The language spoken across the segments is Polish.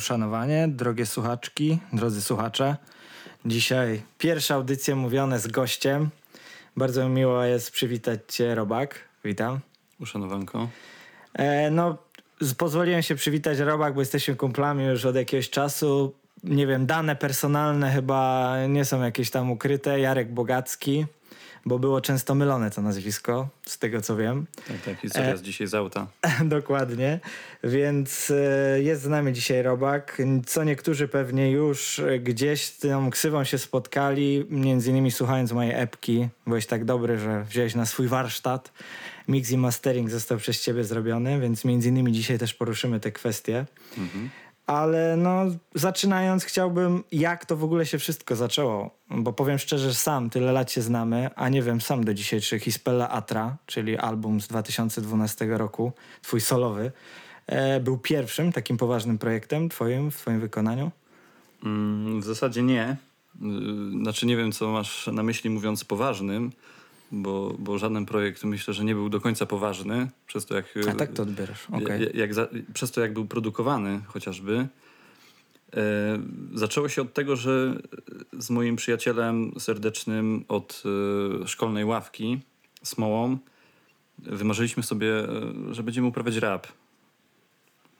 Uszanowanie, drogie słuchaczki, drodzy słuchacze. Dzisiaj pierwsza audycja mówione z gościem. Bardzo miło jest przywitać Cię, Robak. Witam. Uszanowanko. E, no, pozwoliłem się przywitać Robak, bo jesteśmy kumplami już od jakiegoś czasu. Nie wiem, dane personalne chyba nie są jakieś tam ukryte. Jarek Bogacki, bo było często mylone to nazwisko, z tego co wiem. Tak, tak, historia E. z dzisiaj z auta. Dokładnie. Więc e, jest z nami dzisiaj Robak. Co niektórzy pewnie już e, gdzieś z tą ksywą się spotkali, między innymi słuchając mojej epki. Byłeś tak dobry, że wziąłeś na swój warsztat. Mix i mastering został przez ciebie zrobiony, więc między innymi dzisiaj też poruszymy te kwestie. Ale no, zaczynając, chciałbym, jak to w ogóle się wszystko zaczęło. Bo powiem szczerze, sam tyle lat się znamy, a nie wiem sam do dzisiaj, czy Hispella Atra, czyli album z 2012 roku, twój solowy, e, był pierwszym takim poważnym projektem twoim w twoim wykonaniu. Mm, w zasadzie nie. Y, Znaczy nie wiem, co masz na myśli mówiąc poważnym, bo, bo żaden projekt myślę, że nie był do końca poważny, przez to jak... A tak to odbierasz, okej. jak, jak za, przez to jak był produkowany chociażby. E, zaczęło się od tego, że z moim przyjacielem serdecznym od e, szkolnej ławki, Smołą, wymarzyliśmy sobie, e, że będziemy uprawiać rap.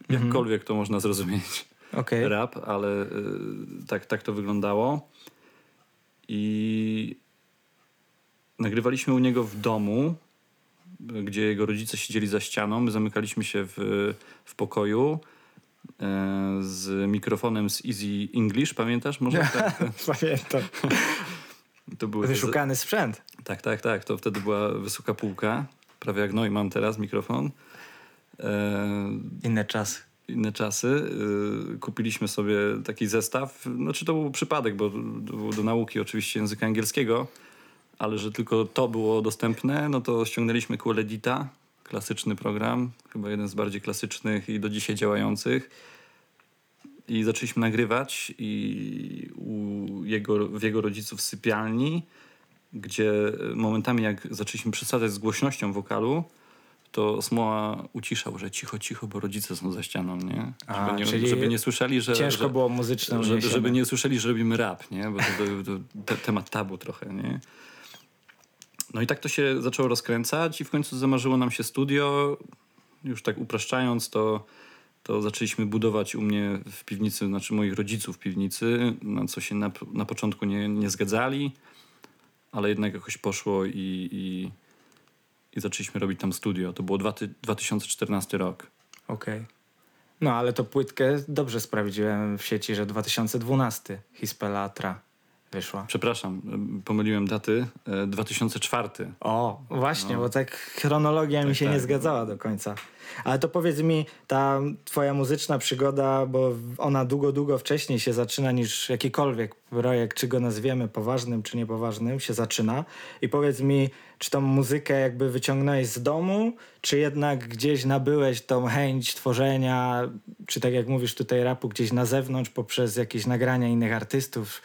Jakkolwiek to można zrozumieć Okej. rap, ale y, tak, tak to wyglądało. I nagrywaliśmy u niego w domu, gdzie jego rodzice siedzieli za ścianą. My zamykaliśmy się w, w pokoju e, z mikrofonem z Easy English, pamiętasz? Może tak, Pamiętam. to były te- Wyszukany sprzęt. tak, tak, tak. To wtedy była wysoka półka, prawie jak Neumann teraz mikrofon. E, Inny czas. inne czasy. Yy, Kupiliśmy sobie taki zestaw. Znaczy to był przypadek, bo do nauki oczywiście języka angielskiego, ale że tylko to było dostępne, no to ściągnęliśmy Qualedita, klasyczny program, chyba jeden z bardziej klasycznych i do dzisiaj działających. I zaczęliśmy nagrywać i u jego, w jego rodziców sypialni, gdzie momentami jak zaczęliśmy przesadzać z głośnością wokalu, to Smoła uciszał, że cicho, cicho, bo rodzice są za ścianą, nie? A, Żeby nie, żeby nie słyszeli, że... Ciężko że, było muzycznie żeby, żeby nie słyszeli, że robimy rap, nie? Bo to był to, te, temat tabu trochę, nie? No i tak to się zaczęło rozkręcać i w końcu zamarzyło nam się studio. Już tak upraszczając, to, to zaczęliśmy budować u mnie w piwnicy, znaczy moich rodziców w piwnicy, na co się na, na początku nie, nie zgadzali, ale jednak jakoś poszło i, i, i zaczęliśmy robić tam studio. To było dwa ty, 2014 rok. Okej. No, ale to płytkę dobrze sprawdziłem w sieci, że 2012 Hispella Atra wyszła. Przepraszam, pomyliłem daty. e, 2004. O, właśnie, bo tak chronologia mi się tak. nie zgadzała do końca. Ale to powiedz mi, ta twoja muzyczna przygoda, bo ona długo, długo wcześniej się zaczyna niż jakikolwiek projekt, czy go nazwiemy poważnym, czy niepoważnym, się zaczyna. I powiedz mi, czy tą muzykę jakby wyciągnąłeś z domu, czy jednak gdzieś nabyłeś tą chęć tworzenia, czy tak jak mówisz tutaj rapu, gdzieś na zewnątrz poprzez jakieś nagrania innych artystów,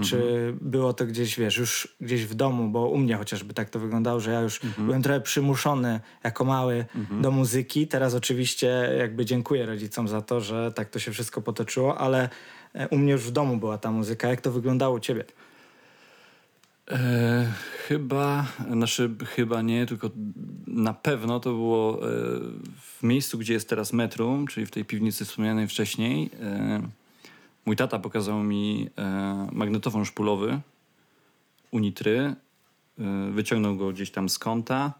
czy było to gdzieś, wiesz, już gdzieś w domu, bo u mnie chociażby tak to wyglądało, że ja już byłem trochę przymuszony jako mały do muzyki. Teraz oczywiście jakby dziękuję rodzicom za to, że tak to się wszystko potoczyło, ale e, u mnie już w domu była ta muzyka. Jak to wyglądało u ciebie? E, chyba, znaczy chyba nie, tylko na pewno to było e, w miejscu, gdzie jest teraz metrum, czyli w tej piwnicy wspomnianej wcześniej. E, mój tata pokazał mi e, magnetofon szpulowy Unitry, e, wyciągnął go gdzieś tam z kąta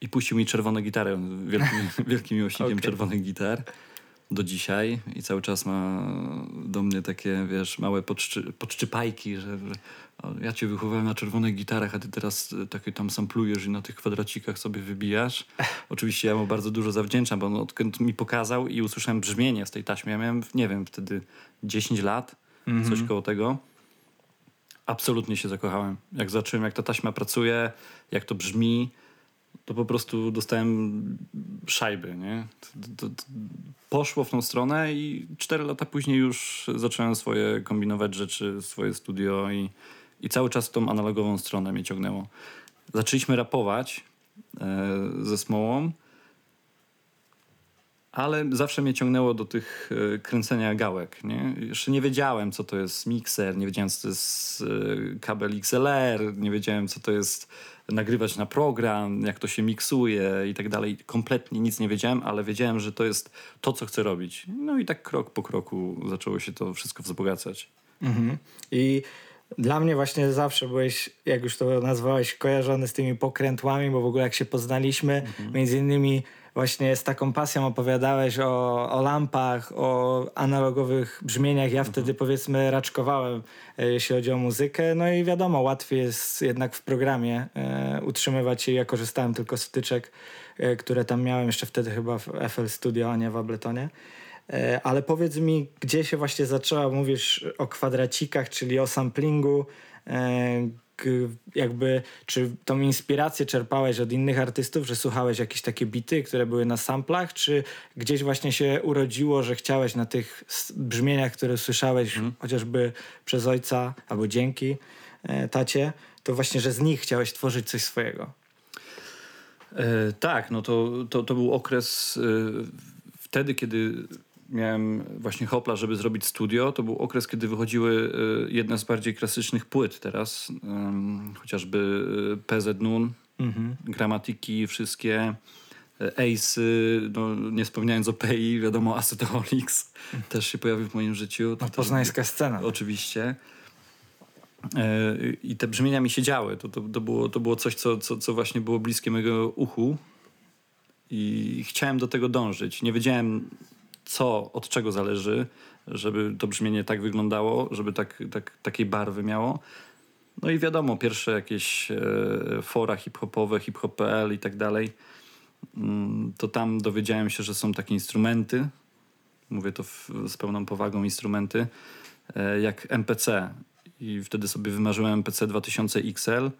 i puścił mi czerwone gitary. On Wielki, wielki miłośnikiem Okej. czerwonych gitar do dzisiaj i cały czas ma do mnie takie, wiesz, małe podszczy, podszczypajki, że, że ja cię wychowałem na czerwonych gitarach, a ty teraz e, takie tam samplujesz i na tych kwadracikach sobie wybijasz. Oczywiście ja mu bardzo dużo zawdzięczam, bo on odkąd mi pokazał i usłyszałem brzmienie z tej taśmy, ja miałem, nie wiem, wtedy 10 lat, coś koło tego. Absolutnie się zakochałem. Jak zobaczyłem, jak ta taśma pracuje, jak to brzmi, to po prostu dostałem szajby, nie? To, to, to poszło w tą stronę i cztery lata później już zacząłem swoje kombinować rzeczy, swoje studio i, i cały czas tą analogową stronę mnie ciągnęło. Zaczęliśmy rapować e, ze Smołą ale zawsze mnie ciągnęło do tych e, kręcenia gałek. Nie? Jeszcze nie wiedziałem, co to jest mikser, nie wiedziałem, co to jest e, kabel XLR, nie wiedziałem, co to jest nagrywać na program, jak to się miksuje i tak dalej. Kompletnie nic nie wiedziałem, ale wiedziałem, że to jest to, co chcę robić. No i tak krok po kroku zaczęło się to wszystko wzbogacać. Mhm. I dla mnie właśnie zawsze byłeś, jak już to nazwałeś, kojarzony z tymi pokrętłami, bo w ogóle jak się poznaliśmy, mhm. między innymi właśnie z taką pasją opowiadałeś o, o lampach, o analogowych brzmieniach. Ja wtedy powiedzmy raczkowałem, e, jeśli chodzi o muzykę. No i wiadomo, łatwiej jest jednak w programie e, utrzymywać się. Ja korzystałem tylko z wtyczek, e, które tam miałem jeszcze wtedy chyba w FL Studio, a nie w Abletonie. E, ale powiedz mi, gdzie się właśnie zaczęła? Mówisz o kwadracikach, czyli o samplingu. E, jakby, czy tą inspirację czerpałeś od innych artystów, że słuchałeś jakieś takie bity, które były na samplach, czy gdzieś właśnie się urodziło, że chciałeś na tych brzmieniach, które słyszałeś mm. chociażby przez ojca albo dzięki e, tacie, to właśnie, że z nich chciałeś tworzyć coś swojego? E, tak, no to, to, to był okres e, wtedy, kiedy miałem właśnie hopla, żeby zrobić studio. To był okres, kiedy wychodziły e, jedne z bardziej klasycznych płyt teraz, chociażby e, PZ Nun, mhm. gramatyki wszystkie, e, Ace, no, nie wspomniając o Pei, wiadomo, Acetaholics mhm. też się pojawił w moim życiu. No, poznańska scena. Oczywiście. I te brzmienia mi się działy. To, to, to, było, to było coś, co, co, co właśnie było bliskie mego uchu i chciałem do tego dążyć. Nie wiedziałem co od czego zależy, żeby to brzmienie tak wyglądało, żeby tak, tak, takiej barwy miało. No i wiadomo, pierwsze jakieś e, fora hip-hopowe, hip-hop.pl i tak dalej, mm, to tam dowiedziałem się, że są takie instrumenty, mówię to w, z pełną powagą, instrumenty, e, jak MPC. I wtedy sobie wymarzyłem MPC 2000 XL.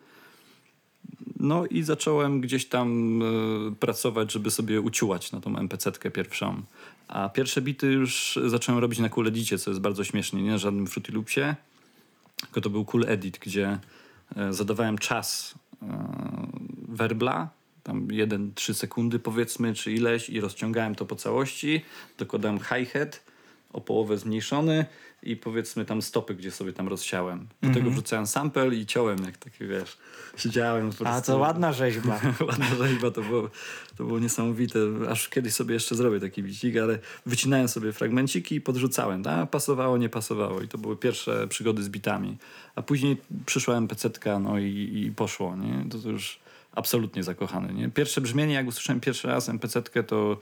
No i zacząłem gdzieś tam e, pracować, żeby sobie uciułać na tą MPC-tkę pierwszą. A pierwsze bity już zacząłem robić na Cool Edicie, co jest bardzo śmiesznie, nie? Na żadnym Fruity Loopsie, tylko to był Cool Edit, gdzie e, zadawałem czas e, werbla, tam 1-3 sekundy powiedzmy, czy ileś i rozciągałem to po całości, dokładałem hi-hat, o połowę zmniejszony i powiedzmy tam stopy, gdzie sobie tam rozsiałem. Do mm -hmm. tego wrzucałem sample i ciąłem, jak taki wiesz, siedziałem. Po A to ładna rzeźba. ładna rzeźba, to było, to było niesamowite. Aż kiedyś sobie jeszcze zrobię taki bicik, ale wycinałem sobie fragmenciki i podrzucałem. Tak? Pasowało, nie pasowało i to były pierwsze przygody z bitami. A później przyszła MPC-tka no i, i poszło, nie? To, to już absolutnie zakochany, nie? Pierwsze brzmienie, jak usłyszałem pierwszy raz MPC-tkę, to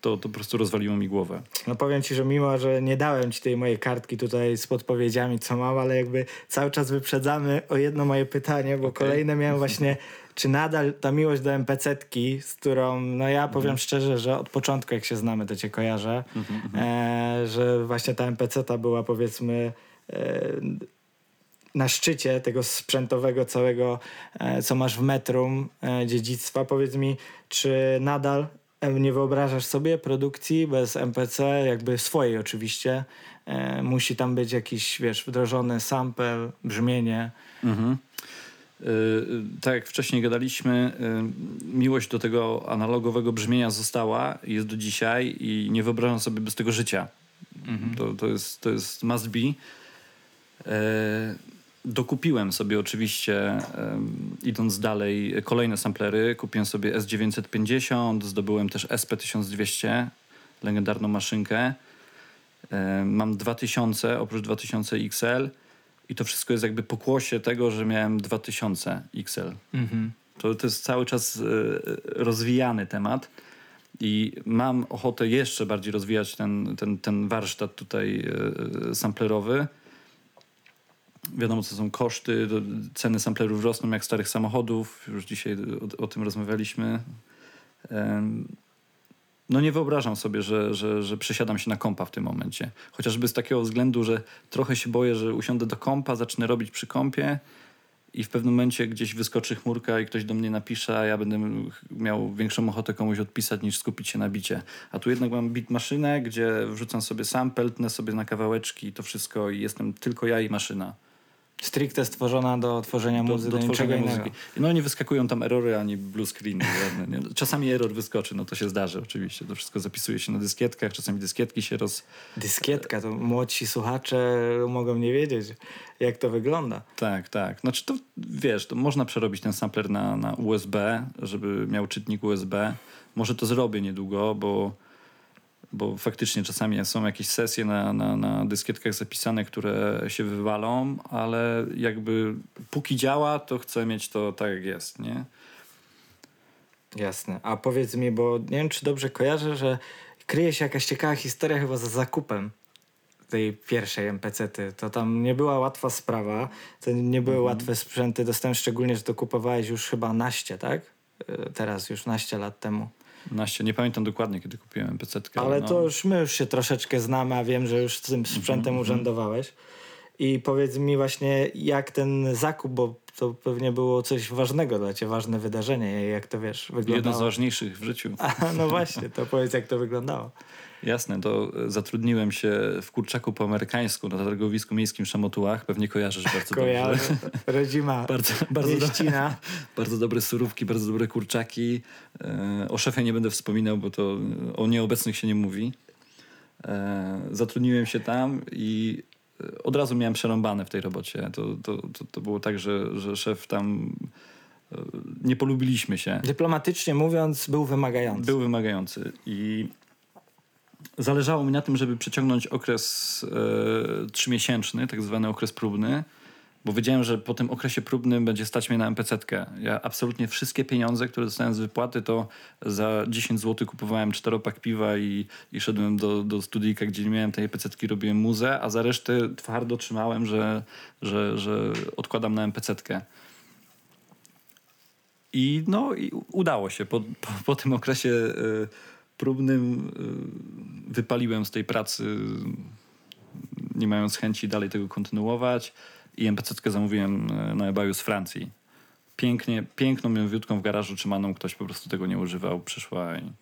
to, to po prostu rozwaliło mi głowę. No powiem ci, że mimo, że nie dałem ci tej mojej kartki tutaj z podpowiedziami, co mam, ale jakby cały czas wyprzedzamy o jedno moje pytanie, bo okay. kolejne miałem właśnie, czy nadal ta miłość do MPC-tki, z którą, no ja powiem mhm. szczerze, że od początku jak się znamy, to cię kojarzę, mhm, mhm. e, że właśnie ta MPC-ta była powiedzmy e, na szczycie tego sprzętowego całego, e, co masz w metrum e, dziedzictwa. Powiedz mi, czy nadal nie wyobrażasz sobie produkcji bez MPC, jakby swojej oczywiście. E, musi tam być jakiś, wiesz, wdrożony sample, brzmienie. Mhm. Yy, tak jak wcześniej gadaliśmy, yy, miłość do tego analogowego brzmienia została, jest do dzisiaj i nie wyobrażam sobie bez tego życia. Mhm. To, to, jest, to jest must be. Yy, Dokupiłem sobie oczywiście, um, idąc dalej, kolejne samplery. Kupiłem sobie S950, zdobyłem też SP1200, legendarną maszynkę. Um, mam 2000, oprócz 2000 XL i to wszystko jest jakby pokłosie tego, że miałem 2000 XL. Mhm. To, to jest cały czas y, rozwijany temat i mam ochotę jeszcze bardziej rozwijać ten, ten, ten warsztat tutaj y, samplerowy Wiadomo, co są koszty, ceny samplerów rosną jak starych samochodów, już dzisiaj o, o tym rozmawialiśmy. No nie wyobrażam sobie, że, że, że przesiadam się na kompa w tym momencie. Chociażby z takiego względu, że trochę się boję, że usiądę do kompa, zacznę robić przy kompie i w pewnym momencie gdzieś wyskoczy chmurka i ktoś do mnie napisze, a ja będę miał większą ochotę komuś odpisać niż skupić się na bicie. A tu jednak mam bit maszynę, gdzie wrzucam sobie sample, tnę sobie na kawałeczki i to wszystko i jestem tylko ja i maszyna Stricte stworzona do tworzenia muzyki, do, do, innego. Muzyki. No nie wyskakują tam erory ani blue screeny żadne. Nie? Czasami error wyskoczy, no to się zdarzy oczywiście. To wszystko zapisuje się na dyskietkach, czasami dyskietki się roz... Dyskietka, to młodsi słuchacze mogą nie wiedzieć, jak to wygląda. Tak, tak. Znaczy to, wiesz, to można przerobić ten sampler na, na USB, żeby miał czytnik USB. Może to zrobię niedługo, bo bo faktycznie czasami są jakieś sesje na, na, na dyskietkach zapisane, które się wywalą, ale jakby póki działa, to chcę mieć to tak jak jest, nie? Jasne. A powiedz mi, bo nie wiem, czy dobrze kojarzę, że kryje się jakaś ciekawa historia chyba za zakupem tej pierwszej MPC-ty. To tam nie była łatwa sprawa, to nie były mhm. łatwe sprzęty. Dostałem szczególnie, że to kupowałeś już chyba naście, tak? E, teraz już naście lat temu. Naście, nie pamiętam dokładnie, kiedy kupiłem PC. Ale no. to już my już się troszeczkę znamy, a wiem, że już z tym sprzętem mm -hmm. urzędowałeś. I powiedz mi właśnie, jak ten zakup, bo to pewnie było coś ważnego dla ciebie, ważne wydarzenie, jak to wiesz, wyglądało. Jedno z ważniejszych w życiu. A, no właśnie, to powiedz, jak to wyglądało. Jasne, to zatrudniłem się w kurczaku po amerykańsku na targowisku miejskim Szamotułach. Pewnie kojarzysz bardzo Kojarzę. dobrze. Rodzima bardzo, bardzo, do, bardzo dobre surówki, bardzo dobre kurczaki. E, o szefie nie będę wspominał, bo to o nieobecnych się nie mówi. E, zatrudniłem się tam i od razu miałem przerąbane w tej robocie. To, to, to, to było tak, że, że szef tam e, nie polubiliśmy się. Dyplomatycznie mówiąc, był wymagający. Był wymagający i zależało mi na tym, żeby przeciągnąć okres e, trzymiesięczny, tak zwany okres próbny, bo wiedziałem, że po tym okresie próbnym będzie stać mnie na MPC-tkę. Ja absolutnie wszystkie pieniądze, które dostałem z wypłaty, to za 10 zł kupowałem czteropak piwa i, i szedłem do, do gdzie nie miałem tej MPC-tki, robiłem muzę, a za resztę twardo trzymałem, że, że, że odkładam na MPC-tkę. I no i udało się. Po, po, po tym okresie y, próbnym y, wypaliłem z tej pracy, nie mając chęci dalej tego kontynuować i MPC zamówiłem e, na eBayu z Francji. Pięknie, piękną mięwiutką w garażu trzymaną, ktoś po prostu tego nie używał, przyszła i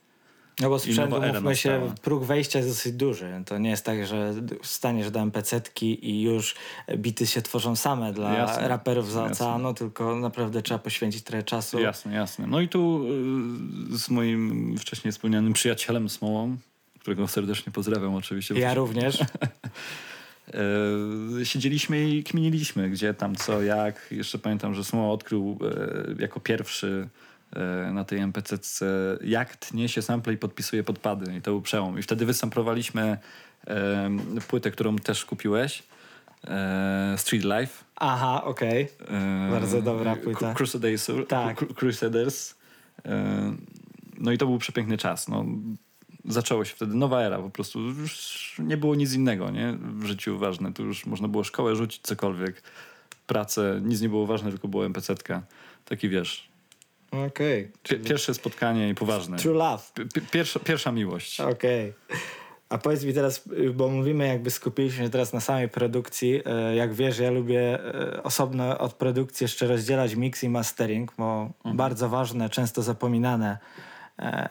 no bo sprzęt, mówmy się, próg wejścia jest dosyć duży. To nie jest tak, że staniesz do MPC-tki i już bity się tworzą same dla jasne, raperów za oceanu, tylko naprawdę trzeba poświęcić trochę czasu. Jasne, jasne. No i tu y, z moim wcześniej wspomnianym przyjacielem Smołą, którego serdecznie pozdrawiam oczywiście. Ja również. E, siedzieliśmy i kminiliśmy, gdzie tam, co, jak. Jeszcze pamiętam, że Smoła odkrył e, jako pierwszy na tej MPC jak tnie się sample i podpisuje podpady. I to był przełom. I wtedy wysamplowaliśmy płytę, którą też kupiłeś. Street Life. Aha, okej. Okay. Bardzo dobra płyta. Crusaders. Tak. Crusaders. No i to był przepiękny czas. No, zaczęło się wtedy nowa era, po prostu już nie było nic innego nie? w życiu ważne. Tu już można było szkołę rzucić, cokolwiek, pracę, nic nie było ważne, tylko było MPC-tka. Taki wiesz. Okej. Okay. Pierwsze spotkanie i poważne. True love. pierwsza, pierwsza miłość. Okej. Okay. A powiedz mi teraz, bo mówimy jakby skupiliśmy się teraz na samej produkcji. E, jak wiesz, ja lubię e, osobno od produkcji jeszcze rozdzielać mix i mastering, bo mhm. bardzo ważne, często zapominane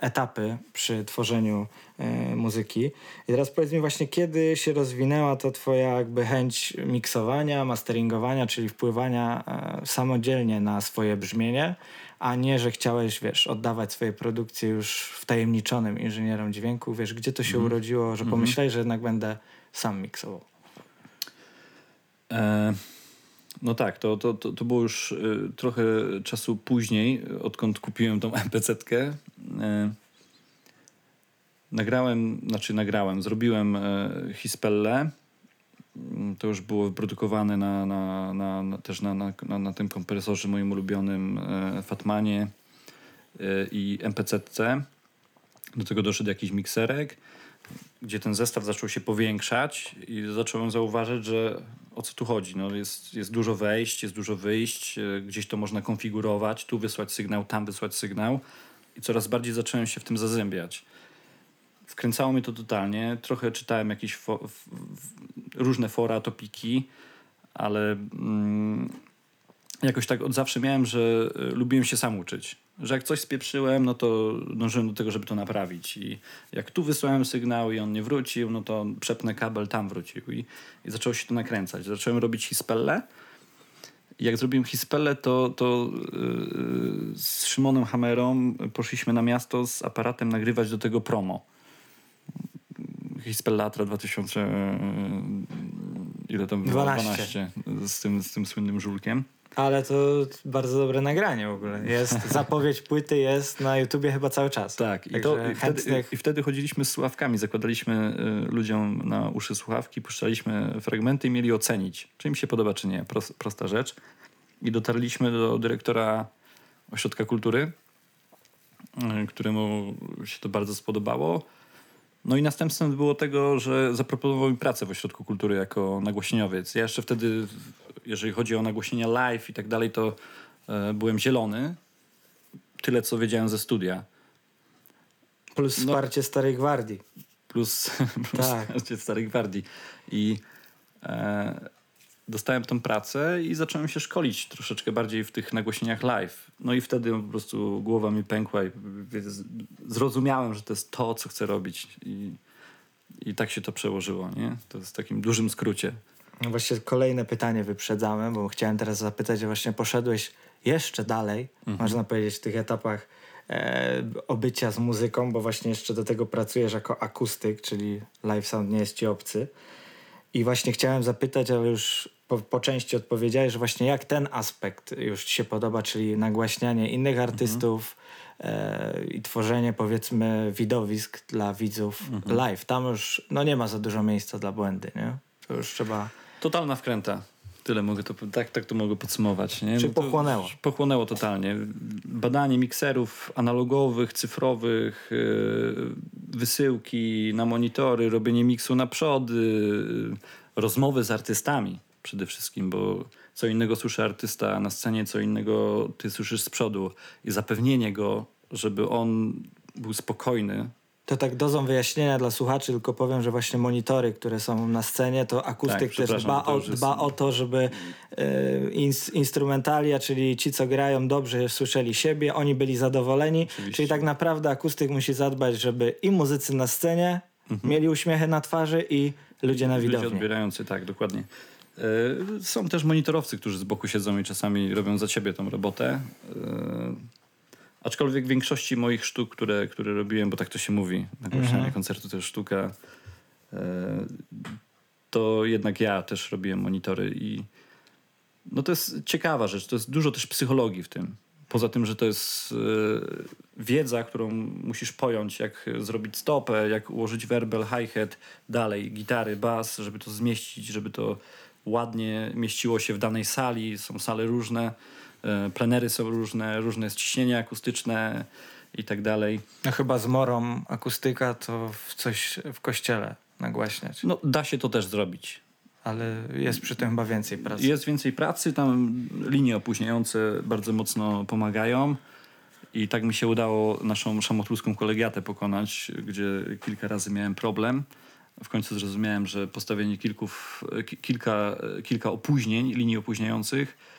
etapy przy tworzeniu e, muzyki. I teraz powiedz mi właśnie, kiedy się rozwinęła to twoja jakby chęć miksowania, masteringowania, czyli wpływania e, samodzielnie na swoje brzmienie, a nie, że chciałeś, wiesz, oddawać swoje produkcje już wtajemniczonym inżynierom dźwięku. Wiesz, gdzie to się mm. urodziło, że mhm. pomyślałeś, że jednak będę sam miksował? E no tak, to, to, to, to było już y, trochę czasu później, odkąd kupiłem tą MPC-tkę. Y, nagrałem, znaczy nagrałem, zrobiłem y, Hispelle. To już było wyprodukowane na, na, na, na też na, na, na, na, tym kompresorze moim ulubionym Fatmanie i MPC-tce. Do tego doszedł jakiś mikserek gdzie ten zestaw zaczął się powiększać i zacząłem zauważyć, że o co tu chodzi. No jest, jest dużo wejść, jest dużo wyjść, e, gdzieś to można konfigurować, tu wysłać sygnał, tam wysłać sygnał i coraz bardziej zacząłem się w tym zazębiać. Wkręcało mnie to totalnie. Trochę czytałem jakieś fo różne fora, topiki, ale mm, jakoś tak od zawsze miałem, że e, lubiłem się sam uczyć że jak coś spieprzyłem, no to dążyłem do tego, żeby to naprawić. I jak tu wysłałem sygnał i on nie wrócił, no to przepnę kabel, tam wrócił. I, i zaczęło się to nakręcać. Zacząłem robić hispelle Jak zrobiłem Hispelę, to, to yy, z Szymonem Hamerą poszliśmy na miasto z aparatem nagrywać do tego promo. Hispellatra 2000, yy, ile tam było? 12. 12 z tym, z tym słynnym żulkiem. Ale to bardzo dobre nagranie w ogóle. Jest zapowiedź płyty, jest na YouTubie chyba cały czas. Tak, i, to, i, wtedy, i wtedy chodziliśmy z słuchawkami, zakładaliśmy y, ludziom na uszy słuchawki, puszczaliśmy fragmenty i mieli ocenić, czy im się podoba, czy nie. Pros, prosta rzecz. I dotarliśmy do dyrektora Ośrodka Kultury, y, któremu się to bardzo spodobało. No i następstwem było tego, że zaproponował mi pracę w Ośrodku Kultury jako nagłośnieniowiec. Ja jeszcze wtedy, jeżeli chodzi o nagłośnienia live i tak dalej, to e, byłem zielony. Tyle, co wiedziałem ze studia. Plus No. wsparcie Starej Gwardii. plus, plus Tak. tak. Starej Gwardii. I e, dostałem tą pracę i zacząłem się szkolić troszeczkę bardziej w tych nagłośnieniach live. No i wtedy po prostu głowa mi pękła i zrozumiałem, że to jest to, co chcę robić. I, i tak się to przełożyło, nie? To jest w takim dużym skrócie. Właśnie kolejne pytanie wyprzedzamy, bo chciałem teraz zapytać, że właśnie poszedłeś jeszcze dalej, Mhm. można powiedzieć, w tych etapach e, obycia z muzyką, bo właśnie jeszcze do tego pracujesz jako akustyk, czyli live sound nie jest ci obcy. I właśnie chciałem zapytać, ale już po, po części odpowiedziałeś, że właśnie jak ten aspekt już ci się podoba, czyli nagłaśnianie innych artystów e, i tworzenie powiedzmy widowisk dla widzów live. Tam już no nie ma za dużo miejsca dla błędy, nie? To już trzeba... Totalna wkręta. Tyle mogę to, tak, tak to mogę podsumować. Nie? Czy Bo to- pochłonęło? Pochłonęło totalnie. Badanie mikserów analogowych, cyfrowych, yy, wysyłki na monitory, robienie miksu na przody, yy, rozmowy z artystami przede wszystkim, bo co innego słyszy artysta na scenie, co innego ty słyszysz z przodu i zapewnienie go, żeby on był spokojny, To tak dozą wyjaśnienia dla słuchaczy, tylko powiem, że właśnie monitory, które są na scenie, to akustyk Tak, też dba, o, dba o to, żeby e, ins, instrumentalia, czyli ci, co grają dobrze, słyszeli siebie, oni byli zadowoleni. Oczywiście. Czyli tak naprawdę akustyk musi zadbać, żeby i muzycy na scenie mieli uśmiechy na twarzy i ludzie na Ludzie widowni. odbierający, tak, dokładnie. E, Są też monitorowcy, którzy z boku siedzą i czasami robią za ciebie tą robotę. Aczkolwiek w większości moich sztuk, które, które robiłem, bo tak to się mówi, nagłośnianie koncertu to jest sztuka, e, to jednak ja też robiłem monitory i no to jest ciekawa rzecz, to jest dużo też psychologii w tym. Poza tym, że to jest e, wiedza, którą musisz pojąć, jak zrobić stopę, jak ułożyć werbel, hi-hat, dalej gitary, bas, żeby to zmieścić, żeby to ładnie mieściło się w danej sali. Są sale różne, plenery są różne, różne jest ciśnienie akustyczne i tak dalej. No chyba z morą akustyka to w coś w kościele nagłaśniać. No da się to też zrobić. Ale jest przy tym chyba więcej pracy. Jest więcej pracy, tam linie opóźniające bardzo mocno pomagają. I tak mi się udało naszą szamotluską kolegiatę pokonać, gdzie kilka razy miałem problem. W końcu zrozumiałem, że postawienie kilku, ki- kilka, kilka opóźnień, linii opóźniających e,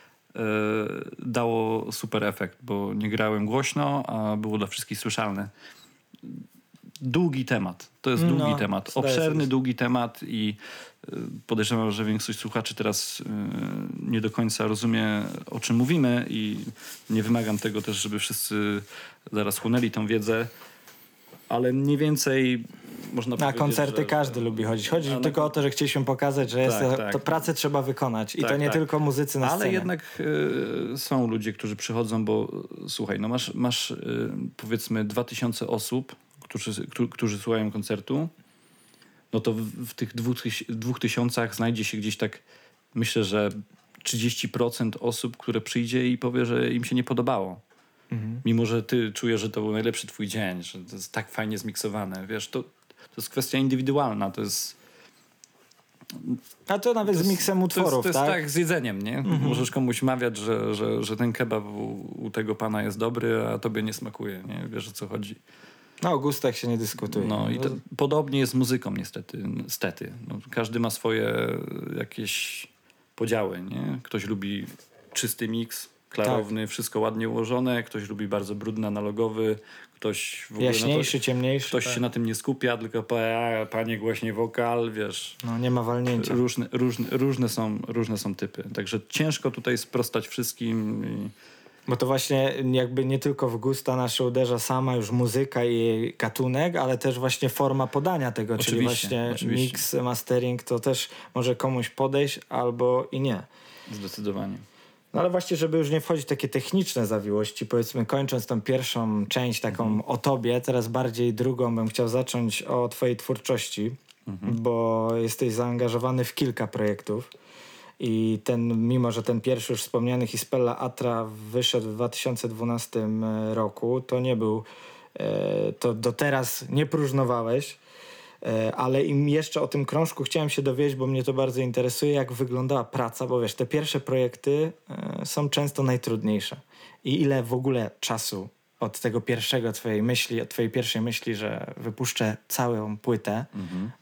dało super efekt, bo nie grałem głośno, a było dla wszystkich słyszalne. Długi temat. To jest No, długi temat. zdaje się. Obszerny, długi temat i y, podejrzewam, że większość słuchaczy teraz y, nie do końca rozumie, o czym mówimy i nie wymagam tego też, żeby wszyscy zaraz chłonęli tą wiedzę, ale mniej więcej można Na koncerty że- każdy lubi chodzić. Chodzi A na tylko o to, że chcieliśmy pokazać, że jest, Tak, tak. to pracę trzeba wykonać. I Tak, to nie tak. tylko muzycy na Ale scenie. jednak y, są ludzie, którzy przychodzą, bo słuchaj, no masz, masz y, powiedzmy 2000 osób, którzy, którzy, którzy słuchają koncertu, no to w, w tych dwóch, dwóch tysiącach znajdzie się gdzieś tak, myślę, że 30% osób, które przyjdzie i powie, że im się nie podobało. Mhm. Mimo, że ty czujesz, że to był najlepszy twój dzień, że to jest tak fajnie zmiksowane. Wiesz, to, to jest kwestia indywidualna, to jest A to nawet z miksem to utworów, jest, to jest tak? tak z jedzeniem, nie? Możesz komuś mawiać, że, że, że ten kebab u, u tego pana jest dobry, a tobie nie smakuje, nie? Wiesz o co chodzi. No o gustach się nie dyskutuje. No i to, podobnie jest z muzyką niestety. niestety. No, każdy ma swoje jakieś podziały, nie? Ktoś lubi czysty miks, klarowny, wszystko ładnie ułożone, ktoś lubi bardzo brudny, analogowy, ktoś w ogóle na to, Jaśniejszy, ciemniejszy. ktoś tak. się na tym nie skupia, tylko pa, panie głośniej wokal, wiesz. No nie ma walnięcia. Różne, różne, różne, są, różne są typy. Także ciężko tutaj sprostać wszystkim. I... Bo to właśnie jakby nie tylko w gusta nasze uderza sama już muzyka i jej gatunek, ale też właśnie forma podania tego, czyli Oczywiście, właśnie oczywiście. mix, mastering, to też może komuś podejść albo i nie. Zdecydowanie. No ale właśnie, żeby już nie wchodzić w takie techniczne zawiłości, powiedzmy kończąc tą pierwszą część taką Mhm. o tobie, teraz bardziej drugą bym chciał zacząć o twojej twórczości, Mhm. bo jesteś zaangażowany w kilka projektów. I ten, mimo że ten pierwszy już wspomniany Hispella Atra wyszedł w 2012 roku, to nie był, e, to do teraz nie próżnowałeś. E, Ale im jeszcze o tym krążku chciałem się dowiedzieć, bo mnie to bardzo interesuje, jak wyglądała praca, bo wiesz, te pierwsze projekty e, są często najtrudniejsze. I ile w ogóle czasu od tego pierwszego twojej myśli, od twojej pierwszej myśli, że wypuszczę całą płytę,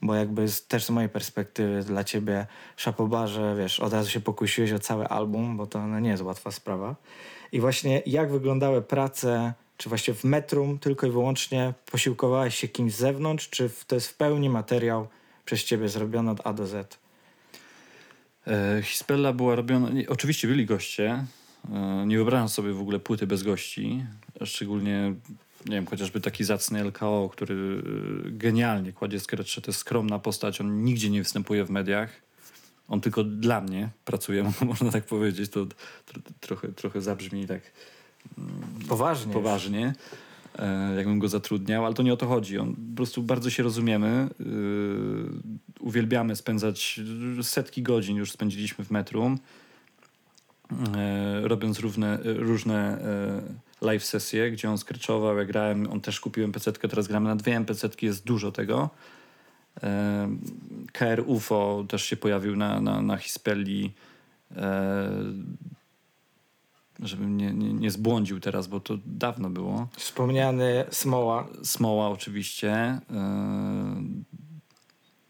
bo jakby z, też z mojej perspektywy dla ciebie szapobarze, wiesz, od razu się pokusiłeś o cały album, bo to no, nie jest łatwa sprawa. I właśnie jak wyglądały prace, czy właśnie w metrum tylko i wyłącznie posiłkowałeś się kimś z zewnątrz, czy to jest w pełni materiał przez ciebie zrobiony od A do Z? E, Hispella była robiona. Nie, oczywiście byli goście. E, nie wyobrażam sobie w ogóle płyty bez gości. Szczególnie, nie wiem, chociażby taki zacny LKO, który e, genialnie kładzie skrecze. To jest skromna postać. On nigdzie nie występuje w mediach. On tylko dla mnie pracuje, można tak powiedzieć. To tro, trochę, trochę zabrzmi tak Poważnie. poważnie, e, jakbym go zatrudniał, ale to nie o to chodzi. On, po prostu bardzo się rozumiemy. Yy, uwielbiamy spędzać setki godzin, już spędziliśmy w metrum, e, robiąc równe, różne e, live sesje, gdzie on skreczował, ja grałem, on też kupił MPC-tkę, teraz gramy na dwie MPC-tki, jest dużo tego. KR UFO też się pojawił na, na, na Hispelli. Żebym nie, nie, nie zbłądził teraz, bo to dawno było. Wspomniany Smoła. Smoła oczywiście. E,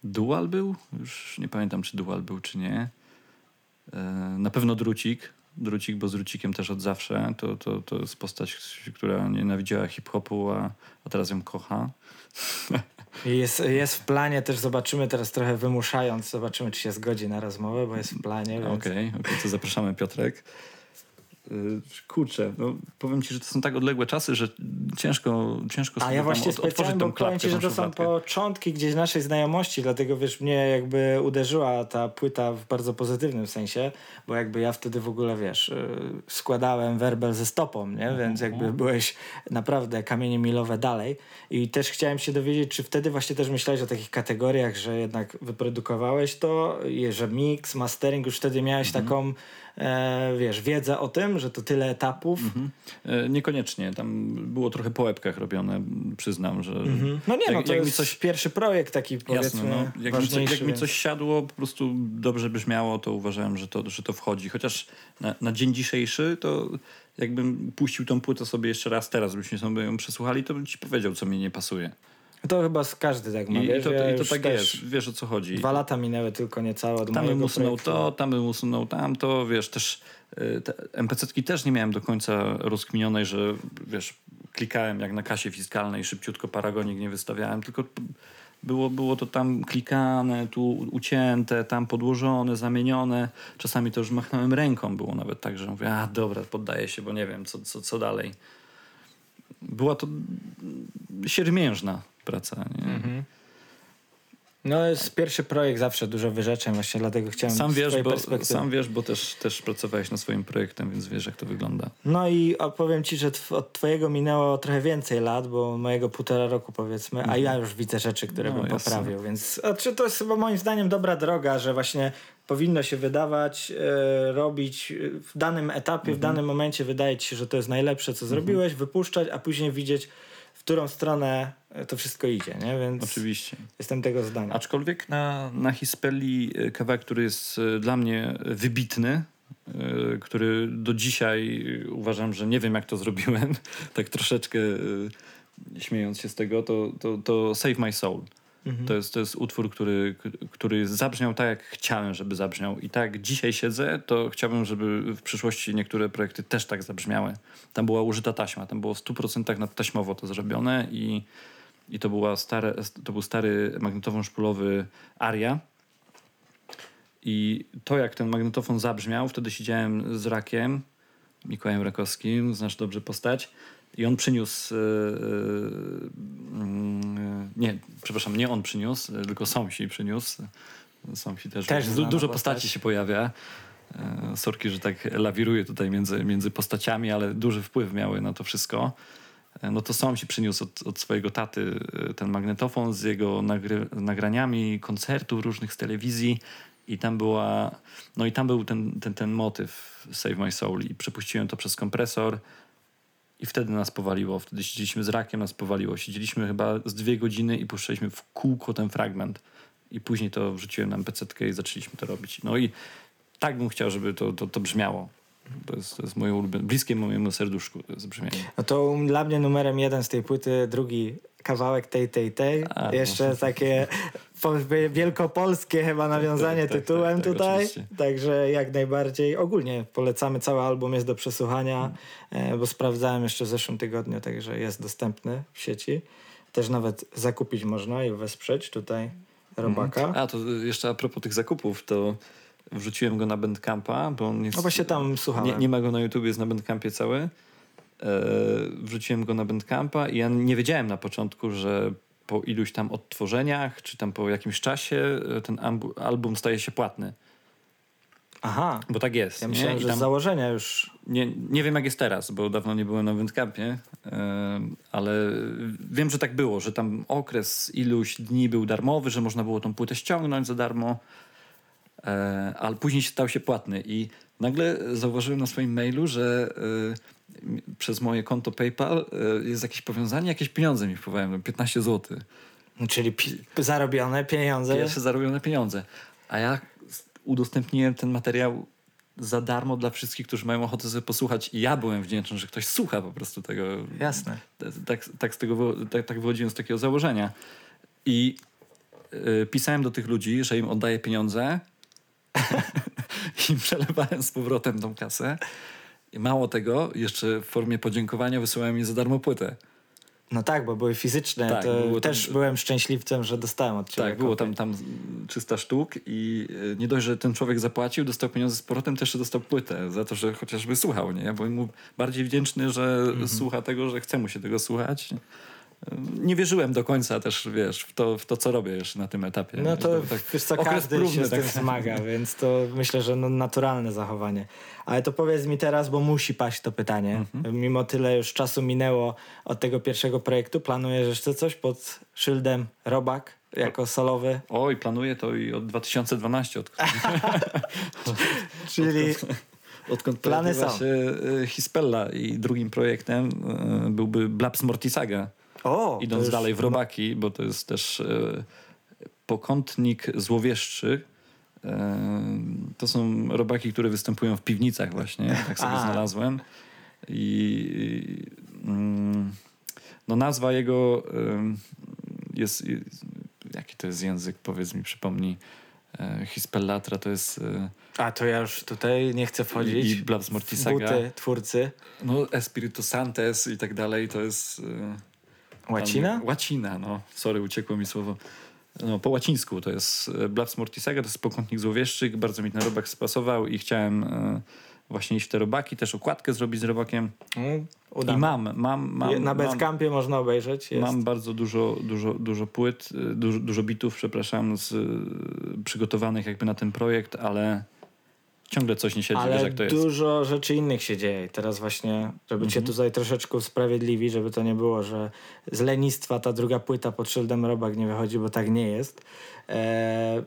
Dual był? Już nie pamiętam, czy Dual był, czy nie. E, na pewno Drucik. Drucik, bo z Drucikiem też od zawsze. To, to, to jest postać, która nienawidziała hip-hopu, a, a teraz ją kocha. Jest, jest w planie, też zobaczymy teraz trochę wymuszając, zobaczymy czy się zgodzi na rozmowę, bo jest w planie. Więc... Okej, okej, to zapraszamy Piotrek. Y, Kurczę, no powiem ci, że to są tak odległe czasy, że ciężko, ciężko A sobie ja tam właśnie od, specjalnie, bo powiem ci, że to są początki gdzieś naszej znajomości, dlatego wiesz, mnie jakby uderzyła ta płyta w bardzo pozytywnym sensie, bo jakby ja wtedy w ogóle, wiesz, y, składałem werbel ze stopą, nie? Więc jakby byłeś naprawdę kamienie milowe dalej. I też chciałem się dowiedzieć, czy wtedy właśnie też myślałeś o takich kategoriach, że jednak wyprodukowałeś to, że mix, mastering, już wtedy miałeś taką, e, wiesz, wiedzę o tym, że to tyle etapów. E, Niekoniecznie, tam było trochę po łebkach robione, przyznam, że... No nie, no to jak jest mi coś pierwszy projekt taki powiedzmy Jasne, no. jak, mi jak mi coś siadło, po prostu dobrze brzmiało, to uważałem, że to, że to wchodzi. Chociaż na, na dzień dzisiejszy, to jakbym puścił tą płytę sobie jeszcze raz teraz, byśmy sobie ją przesłuchali, to bym ci powiedział, co mi nie pasuje. To chyba z każdy tak ma, I, wiesz, i to, ja i to tak jest, wiesz o co chodzi. Dwa lata minęły tylko niecałe od Tam bym usunął projektu. to, tam bym usunął tamto, wiesz, też te MPC-tki też nie miałem do końca rozkminionej, że wiesz, klikałem jak na kasie fiskalnej, szybciutko paragonik nie wystawiałem, tylko było, było to tam klikane, tu ucięte, tam podłożone, zamienione. Czasami to już machnąłem ręką, było nawet tak, że mówię, a dobra, poddaję się, bo nie wiem, co, co, co dalej. Była to siermiężna praca, nie? Mhm. No jest pierwszy projekt zawsze dużo wyrzeczeń, właśnie dlatego chciałem Sam wiesz, bo, perspektywy. sam wiesz, bo też, też pracowałeś nad swoim projektem, więc wiesz, jak to wygląda. No i opowiem ci, że tw- od twojego minęło trochę więcej lat, bo mojego półtora roku powiedzmy, a ja już widzę rzeczy, które No, bym jasne. poprawił, więc a czy to jest chyba moim zdaniem dobra droga, że właśnie powinno się wydawać, e, robić e, w danym etapie, w danym momencie wydaje ci się, że to jest najlepsze, co zrobiłeś, wypuszczać, a później widzieć, którą stronę e, to wszystko idzie, nie? Więc Oczywiście. jestem tego zdania. Aczkolwiek na, na Hispeli e, kawałek, który jest e, dla mnie wybitny, który do dzisiaj uważam, że nie wiem jak to zrobiłem, tak troszeczkę śmiejąc się z tego, to, to, to Save My Soul. To, jest, to jest utwór, który, który zabrzmiał tak, jak chciałem, żeby zabrzmiał. I tak dzisiaj siedzę, to chciałbym, żeby w przyszłości niektóre projekty też tak zabrzmiały. Tam była użyta taśma, tam było w 100% nadtaśmowo to zrobione i, i to, była stare, to był stary magnetofon szpulowy Aria. I to, jak ten magnetofon zabrzmiał, wtedy siedziałem z Rakiem, Mikołajem Rakowskim, znasz dobrze postać, i on przyniósł. Yy, yy, nie, przepraszam, nie on przyniósł, tylko Sąsi przyniósł. Sąsi też. Też du, dużo postać. postaci się pojawia. Sorki, że tak lawiruję tutaj między, między postaciami, ale duży wpływ miały na to wszystko. No to Sąsi przyniósł od, od swojego taty ten magnetofon z jego nagraniami koncertów różnych z telewizji. I tam była, no i tam był ten, ten, ten motyw Save My Soul i przepuściłem to przez kompresor i wtedy nas powaliło. Wtedy siedzieliśmy z rakiem, nas powaliło. Siedzieliśmy chyba z dwie godziny i puszczaliśmy w kółko ten fragment. I później to wrzuciłem na pc i zaczęliśmy to robić. No i tak bym chciał, żeby to, to, to brzmiało. To jest, to jest moje ulubione, bliskie mojemu serduszku to jest brzmienie. No to dla mnie numerem jeden z tej płyty, drugi kawałek tej, tej, tej. A, Jeszcze no. takie po- wielkopolskie chyba nawiązanie Tak, tak, tytułem tak, tak, tutaj. oczywiście. Także jak najbardziej. Ogólnie polecamy, cały album jest do przesłuchania, e, bo sprawdzałem jeszcze w zeszłym tygodniu, także jest dostępny w sieci. Też nawet zakupić można i wesprzeć tutaj Robaka. A, to jeszcze a propos tych zakupów, to wrzuciłem go na Bandcampa, bo on jest... No właśnie tam słuchałem. Nie, nie ma go na YouTube, jest na Bandcampie cały. E, wrzuciłem go na Bandcampa i ja nie wiedziałem na początku, że po iluś tam odtworzeniach, czy tam po jakimś czasie e, ten album staje się płatny. Aha, Bo tak jest. ja nie? myślałem, I że tam- z założenia już... nie, nie wiem jak jest teraz, bo dawno nie byłem na Bandcampie, e, ale wiem, że tak było, że tam okres iluś dni był darmowy, że można było tą płytę ściągnąć za darmo, ale później stał się płatny i nagle zauważyłem na swoim mailu, że przez moje konto PayPal e, jest jakieś powiązanie, jakieś pieniądze mi wpływają, 15 zł. Czyli pi- zarobione pieniądze. Pierwsze zarobione pieniądze. A ja udostępniłem ten materiał za darmo dla wszystkich, którzy mają ochotę sobie posłuchać i ja byłem wdzięczny, że ktoś słucha po prostu tego. Jasne. Tak, tak, z tego, tak, tak wychodziłem z takiego założenia. I y, pisałem do tych ludzi, że im oddaję pieniądze i przelewałem z powrotem tą kasę. I mało tego, jeszcze w formie podziękowania wysyłałem mi za darmo płytę. No tak, bo były fizyczne. Tak, to było tam- też byłem szczęśliwcem, że dostałem od ciebie. Tak, było tam, tam 300 sztuk i y, nie dość, że ten człowiek zapłacił, dostał pieniądze z powrotem, jeszcze dostał płytę za to, że chociażby słuchał, nie? Ja byłem mu bardziej wdzięczny, że Mhm. słucha tego, że chce mu się tego słuchać. Nie wierzyłem do końca też, wiesz, w to, w to co robię jeszcze na tym etapie. No to tak, wiesz co, każdy próbny, się z tym tak. zmaga, więc to myślę, że no, naturalne zachowanie. Ale to powiedz mi teraz, bo musi paść to pytanie. Mhm. Mimo tyle już czasu minęło od tego pierwszego projektu, planujesz jeszcze coś pod szyldem Robak jako solowy? Oj, planuję to i od 2012, odkąd, Czyli odkąd Plany są. się y, Hispella i drugim projektem y, byłby Blabs Mortisaga. O, Idąc już- dalej w robaki, bo to jest też e, pokątnik złowieszczy. E, to są robaki, które występują w piwnicach właśnie, tak sobie A. znalazłem. I, i mm, no nazwa jego jest. Jaki to jest język? Powiedz mi, przypomnij. E, Hispellatra to jest... E, A to ja już tutaj nie chcę wchodzić. I Blabs w Mortisaga. buty twórcy. No Espiritu Santes i tak dalej, to jest... Łacina? Łacina, no. Sorry, uciekło mi słowo. No, po łacińsku to jest e, Blabs Mortisaga, to jest pokątnik złowieszczy. Bardzo mi ten robak spasował i chciałem e, właśnie iść w te robaki, też okładkę zrobić z robakiem. Mm, I mam, mam, mam. Na Bandcampie można obejrzeć. Jest. mam bardzo dużo, dużo, dużo płyt, e, dużo, dużo bitów, przepraszam, z, przygotowanych jakby na ten projekt, ale ciągle coś nie siedzi, wiesz Ale jak to jest. dużo rzeczy innych się dzieje. I teraz właśnie, żeby Mhm. cię tutaj troszeczkę usprawiedliwić, żeby to nie było, że z lenistwa ta druga płyta pod szyldem Robak nie wychodzi, bo tak nie jest. E,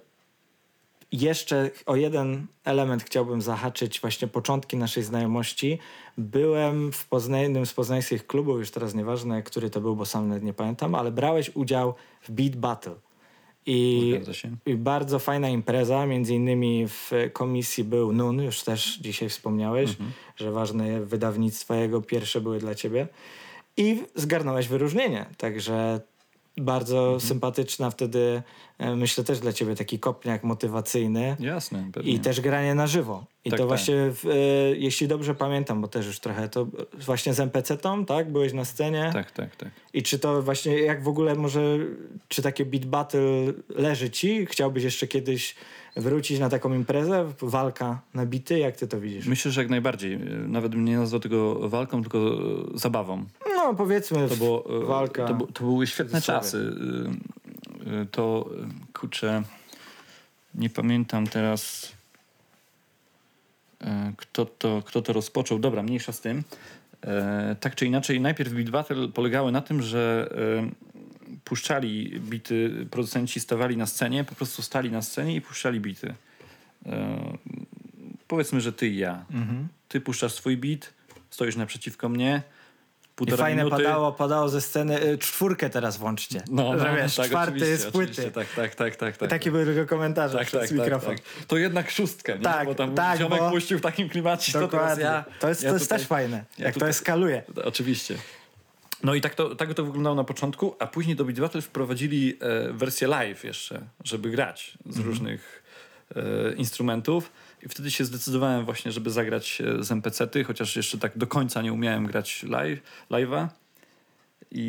jeszcze o jeden element chciałbym zahaczyć, właśnie początki naszej znajomości. Byłem w Poznań, jednym z poznańskich klubów, już teraz nieważne, który to był, bo sam nawet nie pamiętam, ale brałeś udział w Beat Battle. I i bardzo fajna impreza, między innymi w komisji był Nun, już też dzisiaj wspomniałeś, że ważne wydawnictwa jego pierwsze były dla ciebie. I zgarnąłeś wyróżnienie, także bardzo Mhm. sympatyczna wtedy, e, myślę też dla ciebie taki kopniak motywacyjny. Jasne, pewnie. I też granie na żywo. I Tak, to tak. właśnie, w, e, jeśli dobrze pamiętam, bo też już trochę, to właśnie z NPC-tą, tak? Byłeś na scenie. Tak, tak, tak. I czy to właśnie, jak w ogóle może, czy takie beat battle leży ci? Chciałbyś jeszcze kiedyś wrócić na taką imprezę? Walka na bity? Jak ty to widzisz? Myślę, że jak najbardziej. Nawet bym nie nazwał tego walką, tylko e, zabawą. No powiedzmy, To, było, e, walka. to, to były świetne czasy. E, To, kurczę, nie pamiętam teraz, kto to, kto to rozpoczął. Dobra, mniejsza z tym. E, Tak czy inaczej, najpierw Beat Battle polegały na tym, że e, puszczali bity, producenci stawali na scenie, po prostu stali na scenie i puszczali bity. E, Powiedzmy, że ty i ja. Mhm. Ty puszczasz swój beat, stoisz naprzeciwko mnie, I fajne minuty. padało, padało ze sceny. y, Czwórkę teraz włączcie. No, że no, wiesz, tak, czwarty jest płyty. Tak, tak, tak, tak. tak Takie były tylko komentarze tak, przez tak, tak, mikrofon. tak. To jednak szóstka, nie? Tak, bo tam tak, ziomek bo- puścił w takim klimacie, to Dokładnie. ja... to jest, ja to jest tutaj- też fajne, ja jak to tutaj- eskaluje. Oczywiście. No i tak to, tak to wyglądało na początku, a później do Beat Battle wprowadzili e, wersję live jeszcze, żeby grać z Mhm. różnych e, instrumentów. I wtedy się zdecydowałem właśnie, żeby zagrać e, z NPC-ty, chociaż jeszcze tak do końca nie umiałem grać live, live'a. I,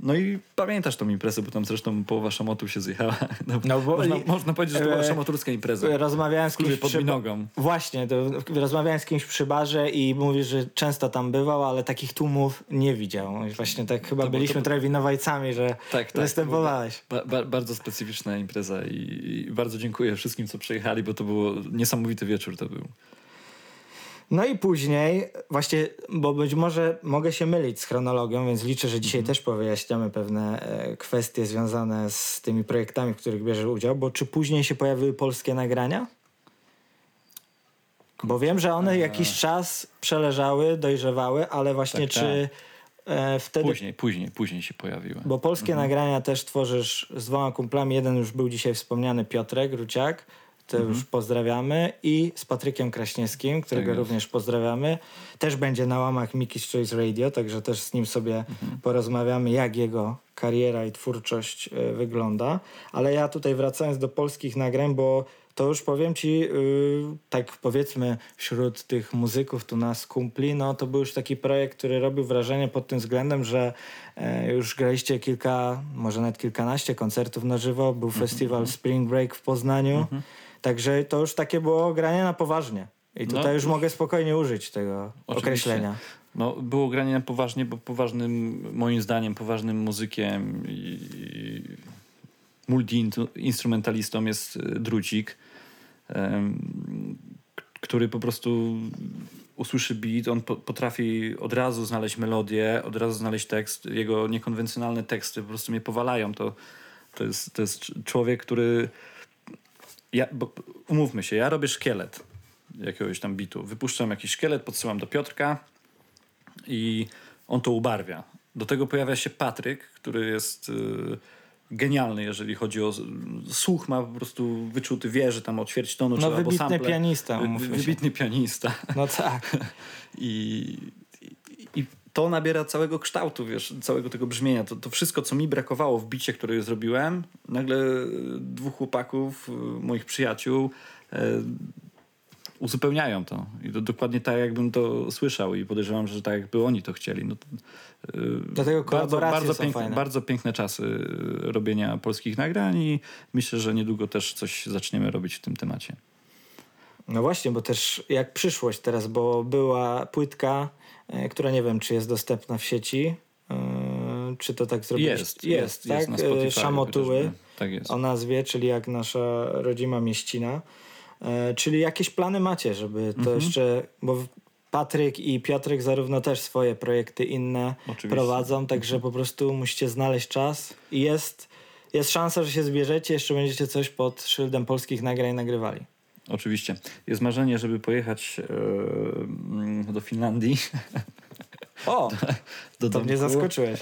no i pamiętasz tą imprezę, bo tam zresztą połowa szamotu się zjechała. No, No bo- można, i- można powiedzieć, że to była e, szamoturska impreza. Rozmawiałem z kimś pod przy... Minogą. Właśnie, to rozmawiałem z kimś przy barze i mówi, że często tam bywał, ale takich tłumów nie widział. I właśnie tak chyba To byliśmy to- trochę winowajcami, że Tak, tak. występowałeś. Ba, ba, bardzo specyficzna impreza i, i bardzo dziękuję wszystkim, co przyjechali, bo to było niesamowity wieczór to był. No i później, właśnie, bo być może mogę się mylić z chronologią, więc liczę, że dzisiaj też powyjaśniamy pewne e, kwestie związane z tymi projektami, w których bierzesz udział, bo czy później się pojawiły polskie nagrania? Bo wiem, że one jakiś czas przeleżały, dojrzewały, ale właśnie Tak, czy e, wtedy Później, później, później się pojawiły. Bo polskie nagrania też tworzysz z dwoma kumplami. Jeden już był dzisiaj wspomniany Piotrek Ruciak, to już pozdrawiamy. I z Patrykiem Kraśniewskim, którego Tak również pozdrawiamy. Też będzie na łamach Mickey's Choice Radio, także też z nim sobie porozmawiamy, jak jego kariera i twórczość e, wygląda. Ale ja tutaj wracając do polskich nagrań, bo to już powiem ci, yy, tak powiedzmy, wśród tych muzyków tu nas kumpli, no to był już taki projekt, który robił wrażenie pod tym względem, że e, już graliście kilka, może nawet kilkanaście koncertów na żywo. Był Mhm, festiwal Spring Break w Poznaniu. Także to już takie było granie na poważnie. I No, tutaj już już- mogę spokojnie użyć tego Oczywiście. określenia. No, było granie na poważnie, bo poważnym, moim zdaniem, poważnym muzykiem i, i multi-instrumentalistą jest e, Drucik, k- który po prostu usłyszy beat, on po, potrafi od razu znaleźć melodię, od razu znaleźć tekst. Jego niekonwencjonalne teksty po prostu mnie powalają. To, to, jest, to jest cz- człowiek, który... Ja, bo, umówmy się, ja robię szkielet jakiegoś tam bitu. Wypuszczam jakiś szkielet, podsyłam do Piotrka, i on to ubarwia. Do tego pojawia się Patryk, który jest y, genialny, jeżeli chodzi o słuch, ma po prostu wyczuty, wie, że tam o ćwierć tonu No, bo wybitny sample, pianista. Wybitny pianista. No tak. I to nabiera całego kształtu, wiesz, całego tego brzmienia. To, to wszystko, co mi brakowało w bicie, który zrobiłem, nagle y, dwóch chłopaków, y, moich przyjaciół, e, uzupełniają to. I to dokładnie tak, jakbym to słyszał i podejrzewam, że tak jakby oni to chcieli. No yy, Dlatego bardzo, bardzo, są piękne, fajne. bardzo piękne czasy robienia polskich nagrań i myślę, że niedługo też coś zaczniemy robić w tym temacie. No właśnie, bo też jak przyszłość teraz, bo była płytka, e, która nie wiem, czy jest dostępna w sieci. e, Czy to tak zrobiłeś? Jest, jest, jest, tak? jest na E, Spotify. Szamotuły. Tak jest. o nazwie, czyli jak nasza rodzima mieścina. E, Czyli jakieś plany macie, żeby to Mhm. jeszcze, bo Patryk i Piotrek zarówno też swoje projekty inne Oczywiście. prowadzą, także po prostu musicie znaleźć czas i jest, jest szansa, że się zbierzecie, jeszcze będziecie coś pod szyldem polskich nagrań nagrywali. Oczywiście. Jest marzenie, żeby pojechać e, mm, do Finlandii. O, Do to mnie domku. zaskoczyłeś.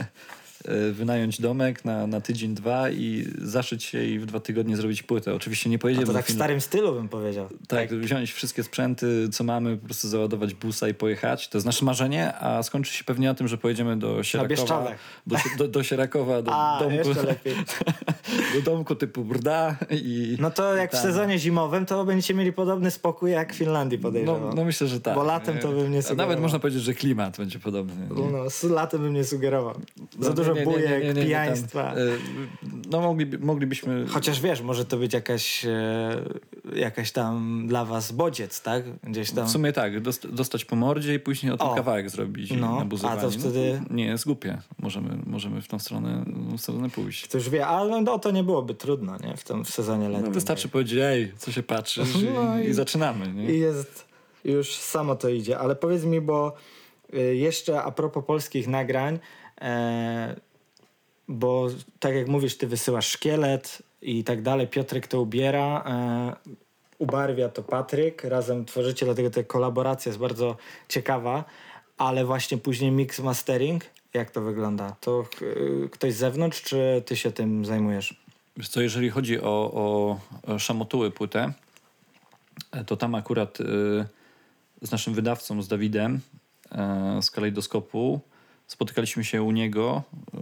E, wynająć domek na, na tydzień, dwa i zaszyć się i w dwa tygodnie zrobić płytę. Oczywiście nie pojedziemy To do tak w starym stylu bym powiedział. tak, wziąć wszystkie sprzęty, co mamy, po prostu załadować busa i pojechać. To jest nasze marzenie, a skończy się pewnie na tym, że pojedziemy do Sierakowa. Do, do, do Sierakowa, do A, domku. jeszcze lepiej. Do domku typu Brda i... No to jak w Tak. sezonie zimowym, to będziecie mieli podobny spokój jak w Finlandii, podejrzewam. No, no myślę, że tak. Bo latem to bym nie A sugerował. Nawet można powiedzieć, że klimat będzie podobny. nie? No, z latem bym nie sugerował. Za No, dużo nie, nie, bujek, nie, pijaństwa. e, No mogliby, moglibyśmy... Chociaż wiesz, może to być jakaś, e, jakaś tam dla was bodziec, tak? Gdzieś tam. W sumie tak, dost, dostać po mordzie i później o tym O. kawałek zrobić No, no, a to wtedy- No, nie jest głupie. Możemy, możemy w tą stronę, w stronę pójść. Ktoś wie, ale no, to nie byłoby trudno, nie? W tym w sezonie letnim. No, wystarczy powiedzieć, ej, co się patrzysz i, No i- i zaczynamy. Nie? I jest, już samo to idzie. Ale powiedz mi, bo y, jeszcze a propos polskich nagrań, bo tak jak mówisz, ty wysyłasz szkielet i tak dalej, Piotrek to ubiera, e, ubarwia to Patryk, razem tworzycie, dlatego ta kolaboracja jest bardzo ciekawa, ale właśnie później mix mastering, jak to wygląda? To y, ktoś z zewnątrz, czy ty się tym zajmujesz? Wiesz co, jeżeli chodzi o, o, szamotuły płytę, e, to tam akurat y, z naszym wydawcą, z Dawidem e, z Kalejdoskopu, spotykaliśmy się u niego y,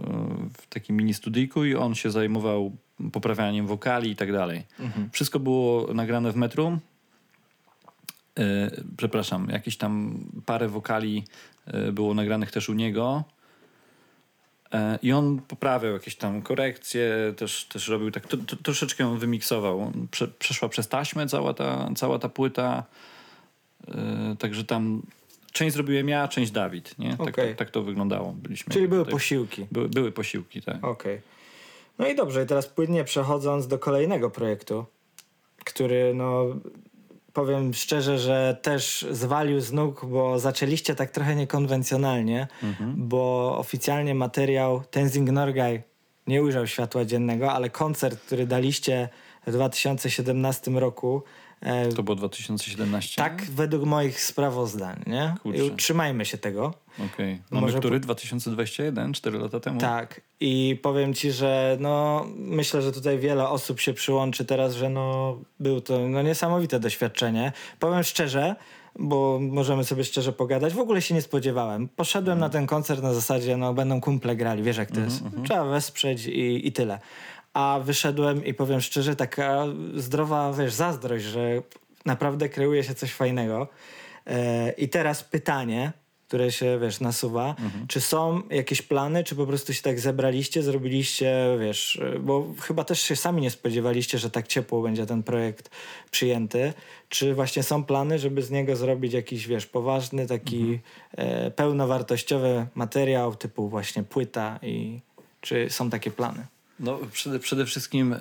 w takim mini studyjku i on się zajmował poprawianiem wokali i tak dalej. Wszystko było nagrane w metrum. E, przepraszam, jakieś tam parę wokali e, było nagranych też u niego. E, I on poprawiał jakieś tam korekcje, też, też robił tak, to, to, troszeczkę ją wymiksował. Prze, przeszła przez taśmę cała ta, cała ta płyta. E, także tam część zrobiłem ja, część Dawid. Nie? Tak, Okej. tak, tak to wyglądało. Byliśmy Czyli były tutaj- posiłki. były, były posiłki, tak. Okej. No i dobrze, i teraz płynnie przechodząc do kolejnego projektu, który no powiem szczerze, że też zwalił z nóg, bo zaczęliście tak trochę niekonwencjonalnie, bo oficjalnie materiał Tenzing Norgay nie ujrzał światła dziennego, ale koncert, który daliście w 2017 roku, To było 2017? tak według moich sprawozdań, nie? Kurczę. I trzymajmy się tego. Okej. Mamy Może który? 2021? 4 lata temu? Tak. I powiem ci, że no, myślę, że tutaj wiele osób się przyłączy teraz, że no, był to no, niesamowite doświadczenie. Powiem szczerze, bo możemy sobie szczerze pogadać, w ogóle się nie spodziewałem. Poszedłem na ten koncert na zasadzie, no będą kumple grali, wiesz jak to jest. Trzeba wesprzeć i, i tyle. A wyszedłem i powiem szczerze, taka zdrowa, wiesz, zazdrość, że naprawdę kreuje się coś fajnego. E, I teraz pytanie, które się, wiesz, nasuwa. Czy są jakieś plany, czy po prostu się tak zebraliście, zrobiliście, wiesz, bo chyba też się sami nie spodziewaliście, że tak ciepło będzie ten projekt przyjęty. Czy właśnie są plany, żeby z niego zrobić jakiś, wiesz, poważny, taki e, pełnowartościowy materiał, typu właśnie płyta i czy są takie plany? No, przede, przede wszystkim e,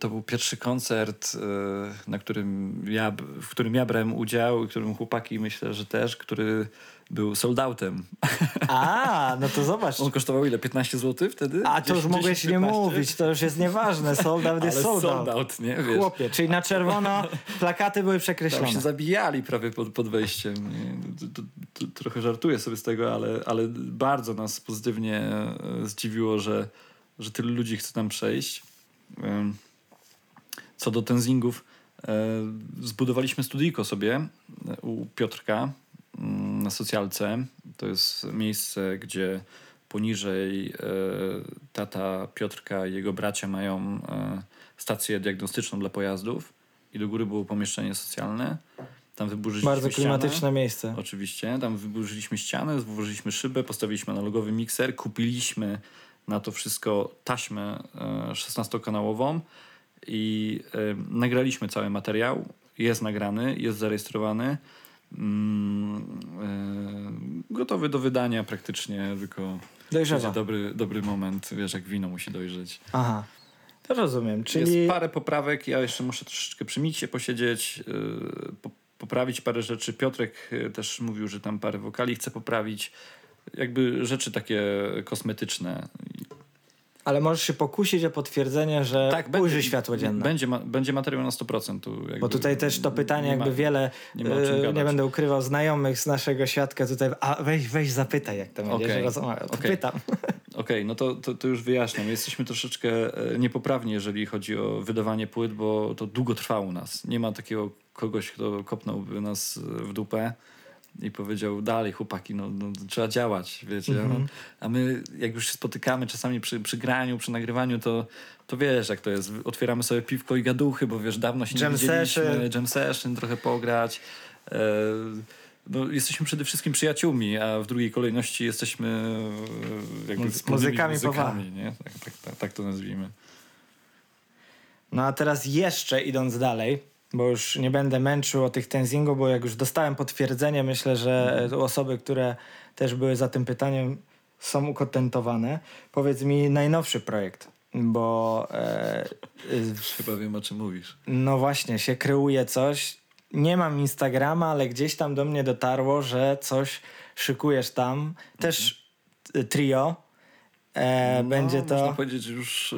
to był pierwszy koncert, e, na którym ja, w którym ja brałem udział i którym chłopaki myślę, że też, który był sold outem. A, no to zobacz. On kosztował ile? 15 zł wtedy? A to już 10, mogłeś nie 15? mówić, to już jest nieważne. Sold out Ale jest sold out. sold out, nie? Wiesz, Chłopie, czyli na czerwono plakaty były tam przekreślone. się zabijali prawie pod, pod wejściem. To, to, to, trochę żartuję sobie z tego, ale, ale bardzo nas pozytywnie e, zdziwiło, że, że tylu ludzi chce tam przejść. Co do tenzingów, e, zbudowaliśmy studyjko sobie e, u Piotrka mm, na socjalce. To jest miejsce, gdzie poniżej e, tata Piotrka i jego bracia mają stację diagnostyczną dla pojazdów i do góry było pomieszczenie socjalne. Tam wyburzyliśmy Bardzo ścianę. klimatyczne miejsce. Oczywiście. Tam wyburzyliśmy ścianę, włożyliśmy szybę, postawiliśmy analogowy mikser, kupiliśmy na to wszystko taśmę e, 16-kanałową i e, nagraliśmy cały materiał. Jest nagrany, jest zarejestrowany. Mm, e, gotowy do wydania praktycznie, tylko Dojrzewa. będzie dobry, dobry moment, wiesz, jak wino musi dojrzeć. Aha. To rozumiem. Czyli Jest parę poprawek, ja jeszcze muszę troszeczkę przy miksie posiedzieć, yy, po, poprawić parę rzeczy. Piotrek też mówił, że tam parę wokali chce poprawić. Jakby rzeczy takie kosmetyczne. Ale możesz się pokusić o potwierdzenie, że Tak, ujrzy światło dzienne. Będzie, ma, będzie materiał na 100%. Tu jakby Bo tutaj też to pytanie, nie ma- jakby wiele, nie e, nie będę ukrywał, znajomych z naszego świadka tutaj, a weź, weź zapytaj, jak to będzie, rozmawiał. To okej. pytam. Okej, no to, to, to już wyjaśniam. Jesteśmy troszeczkę e, niepoprawni, jeżeli chodzi o wydawanie płyt, bo to długo trwa u nas. Nie ma takiego kogoś, kto kopnąłby nas w dupę i powiedział dalej chłopaki, no, no trzeba działać, wiecie. Mhm. A my jak już się spotykamy czasami przy, przy graniu, przy nagrywaniu, to, to wiesz jak to jest. Otwieramy sobie piwko i gaduchy, bo wiesz, dawno się Jam nie widzieliśmy. session. Jam session, trochę pograć. E, no, jesteśmy przede wszystkim przyjaciółmi, a w drugiej kolejności jesteśmy e, jakby Muzy- muzykami muzykami nie? Tak, tak, tak, tak to nazwijmy. No a teraz jeszcze idąc dalej, bo już nie będę męczył o tych Tenzingu, bo jak już dostałem potwierdzenie, myślę, że osoby, które też były za tym pytaniem są ukontentowane. Powiedz mi najnowszy projekt, bo e, Chyba wiem o czym mówisz. no właśnie, się kreuje coś. Nie mam Instagrama, ale gdzieś tam do mnie dotarło, że coś szykujesz tam. Też y, trio. E, będzie no, to... Można powiedzieć już e,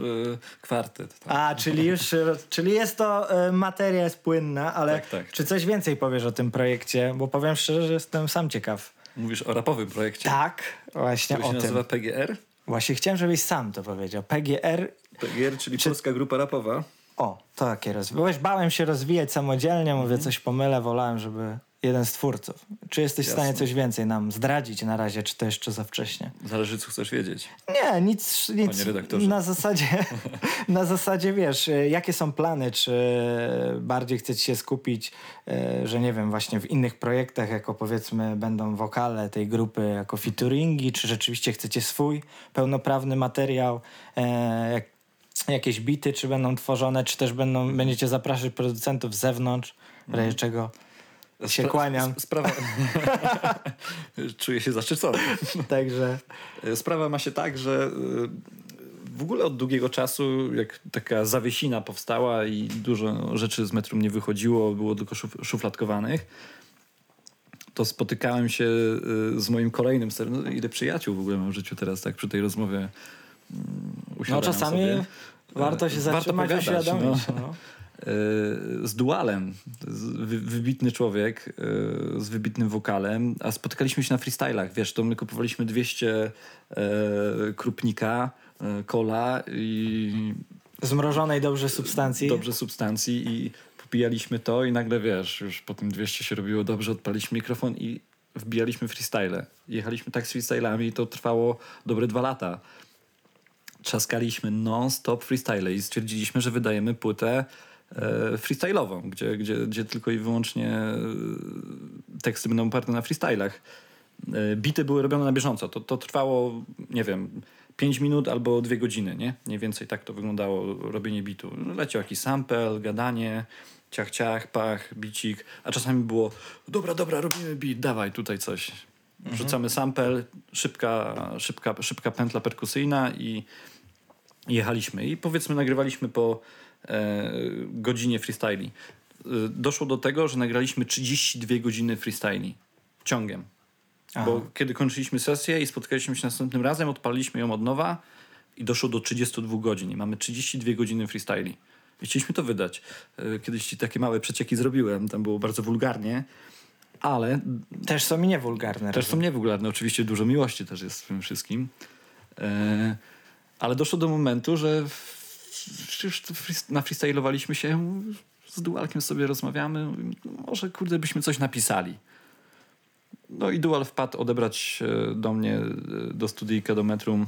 kwartet. Tak? A, czyli już, czyli jest to e, materia jest płynna, ale Tak, tak. czy coś więcej powiesz o tym projekcie? Bo powiem szczerze, że jestem sam ciekaw. Mówisz o rapowym projekcie, Tak, właśnie który się o tym. nazywa PGR. Właśnie chciałem, żebyś sam to powiedział. PGR, PGR, czyli Polska Grupa Rapowa. o, to takie rozwijać. Bałem się rozwijać samodzielnie, mówię, coś pomylę, wolałem, żeby jeden z twórców. Czy jesteś w stanie Jasne. coś więcej nam zdradzić na razie, czy to jeszcze za wcześnie? Zależy, co chcesz wiedzieć. Nie, nic, nic. Na zasadzie, na zasadzie wiesz, y, jakie są plany, czy bardziej chcecie się skupić, y, że nie wiem, właśnie w innych projektach, jako powiedzmy będą wokale tej grupy jako featuringi, czy rzeczywiście chcecie swój pełnoprawny materiał, e, jak, jakieś bity, czy będą tworzone, czy też będą, będziecie zapraszać producentów z zewnątrz, w razie czego się kłaniam. sp- Sprawa... Czuję się zaszczycony. Także Sprawa ma się tak, że y, w ogóle od długiego czasu, jak taka zawiesina powstała i dużo rzeczy z metrum nie wychodziło, było tylko szuf szufladkowanych, to spotykałem się y, z moim kolejnym serem. No, ile przyjaciół w ogóle mam w życiu teraz, tak przy tej rozmowie mm, no czasami sobie. warto się E, warto zatrzymać, pogadać, uświadomić. no. No. E, z Dualem, wybitny człowiek e, z wybitnym wokalem, a spotykaliśmy się na freestylach, wiesz, to my kupowaliśmy 200 e, krupnika, kola i Zmrożonej dobrze substancji. dobrze substancji i popijaliśmy to i nagle, wiesz, już po tym 200 się robiło dobrze, odpaliśmy mikrofon i wbijaliśmy freestyle. Jechaliśmy tak z freestylami i to trwało dobre dwa lata. Trzaskaliśmy non-stop freestyle i stwierdziliśmy, że wydajemy płytę freestyle'ową, gdzie, gdzie, gdzie tylko i wyłącznie e, teksty będą oparte na freestylach. E, bity były robione na bieżąco. To, to trwało, nie wiem, 5 minut albo 2 godziny, nie? Mniej więcej tak to wyglądało robienie bitu. Leciał jakiś sample, gadanie, ciach, ciach, pach, bicik, a czasami było dobra, dobra, robimy beat, dawaj tutaj coś. Wrzucamy sample, szybka, szybka, szybka pętla perkusyjna i jechaliśmy. I powiedzmy nagrywaliśmy po e, godzinie freestyli. E, doszło do tego, że nagraliśmy 32 godziny freestyli ciągiem. Aha. Bo kiedy kończyliśmy sesję i spotkaliśmy się następnym razem, odpaliliśmy ją od nowa i doszło do 32 godzin. I mamy 32 godziny freestyli. I chcieliśmy to wydać. E, Kiedyś ci takie małe przecieki zrobiłem, tam było bardzo wulgarnie, ale Też są niewulgarne. też są niewulgarne. Oczywiście dużo miłości też jest w tym wszystkim. E, ale doszło do momentu, że freest- nafreestylowaliśmy się, z Dualkiem sobie rozmawiamy, może kurde byśmy coś napisali. No i Dual wpadł odebrać e, do mnie, e, do studyjka, do metrum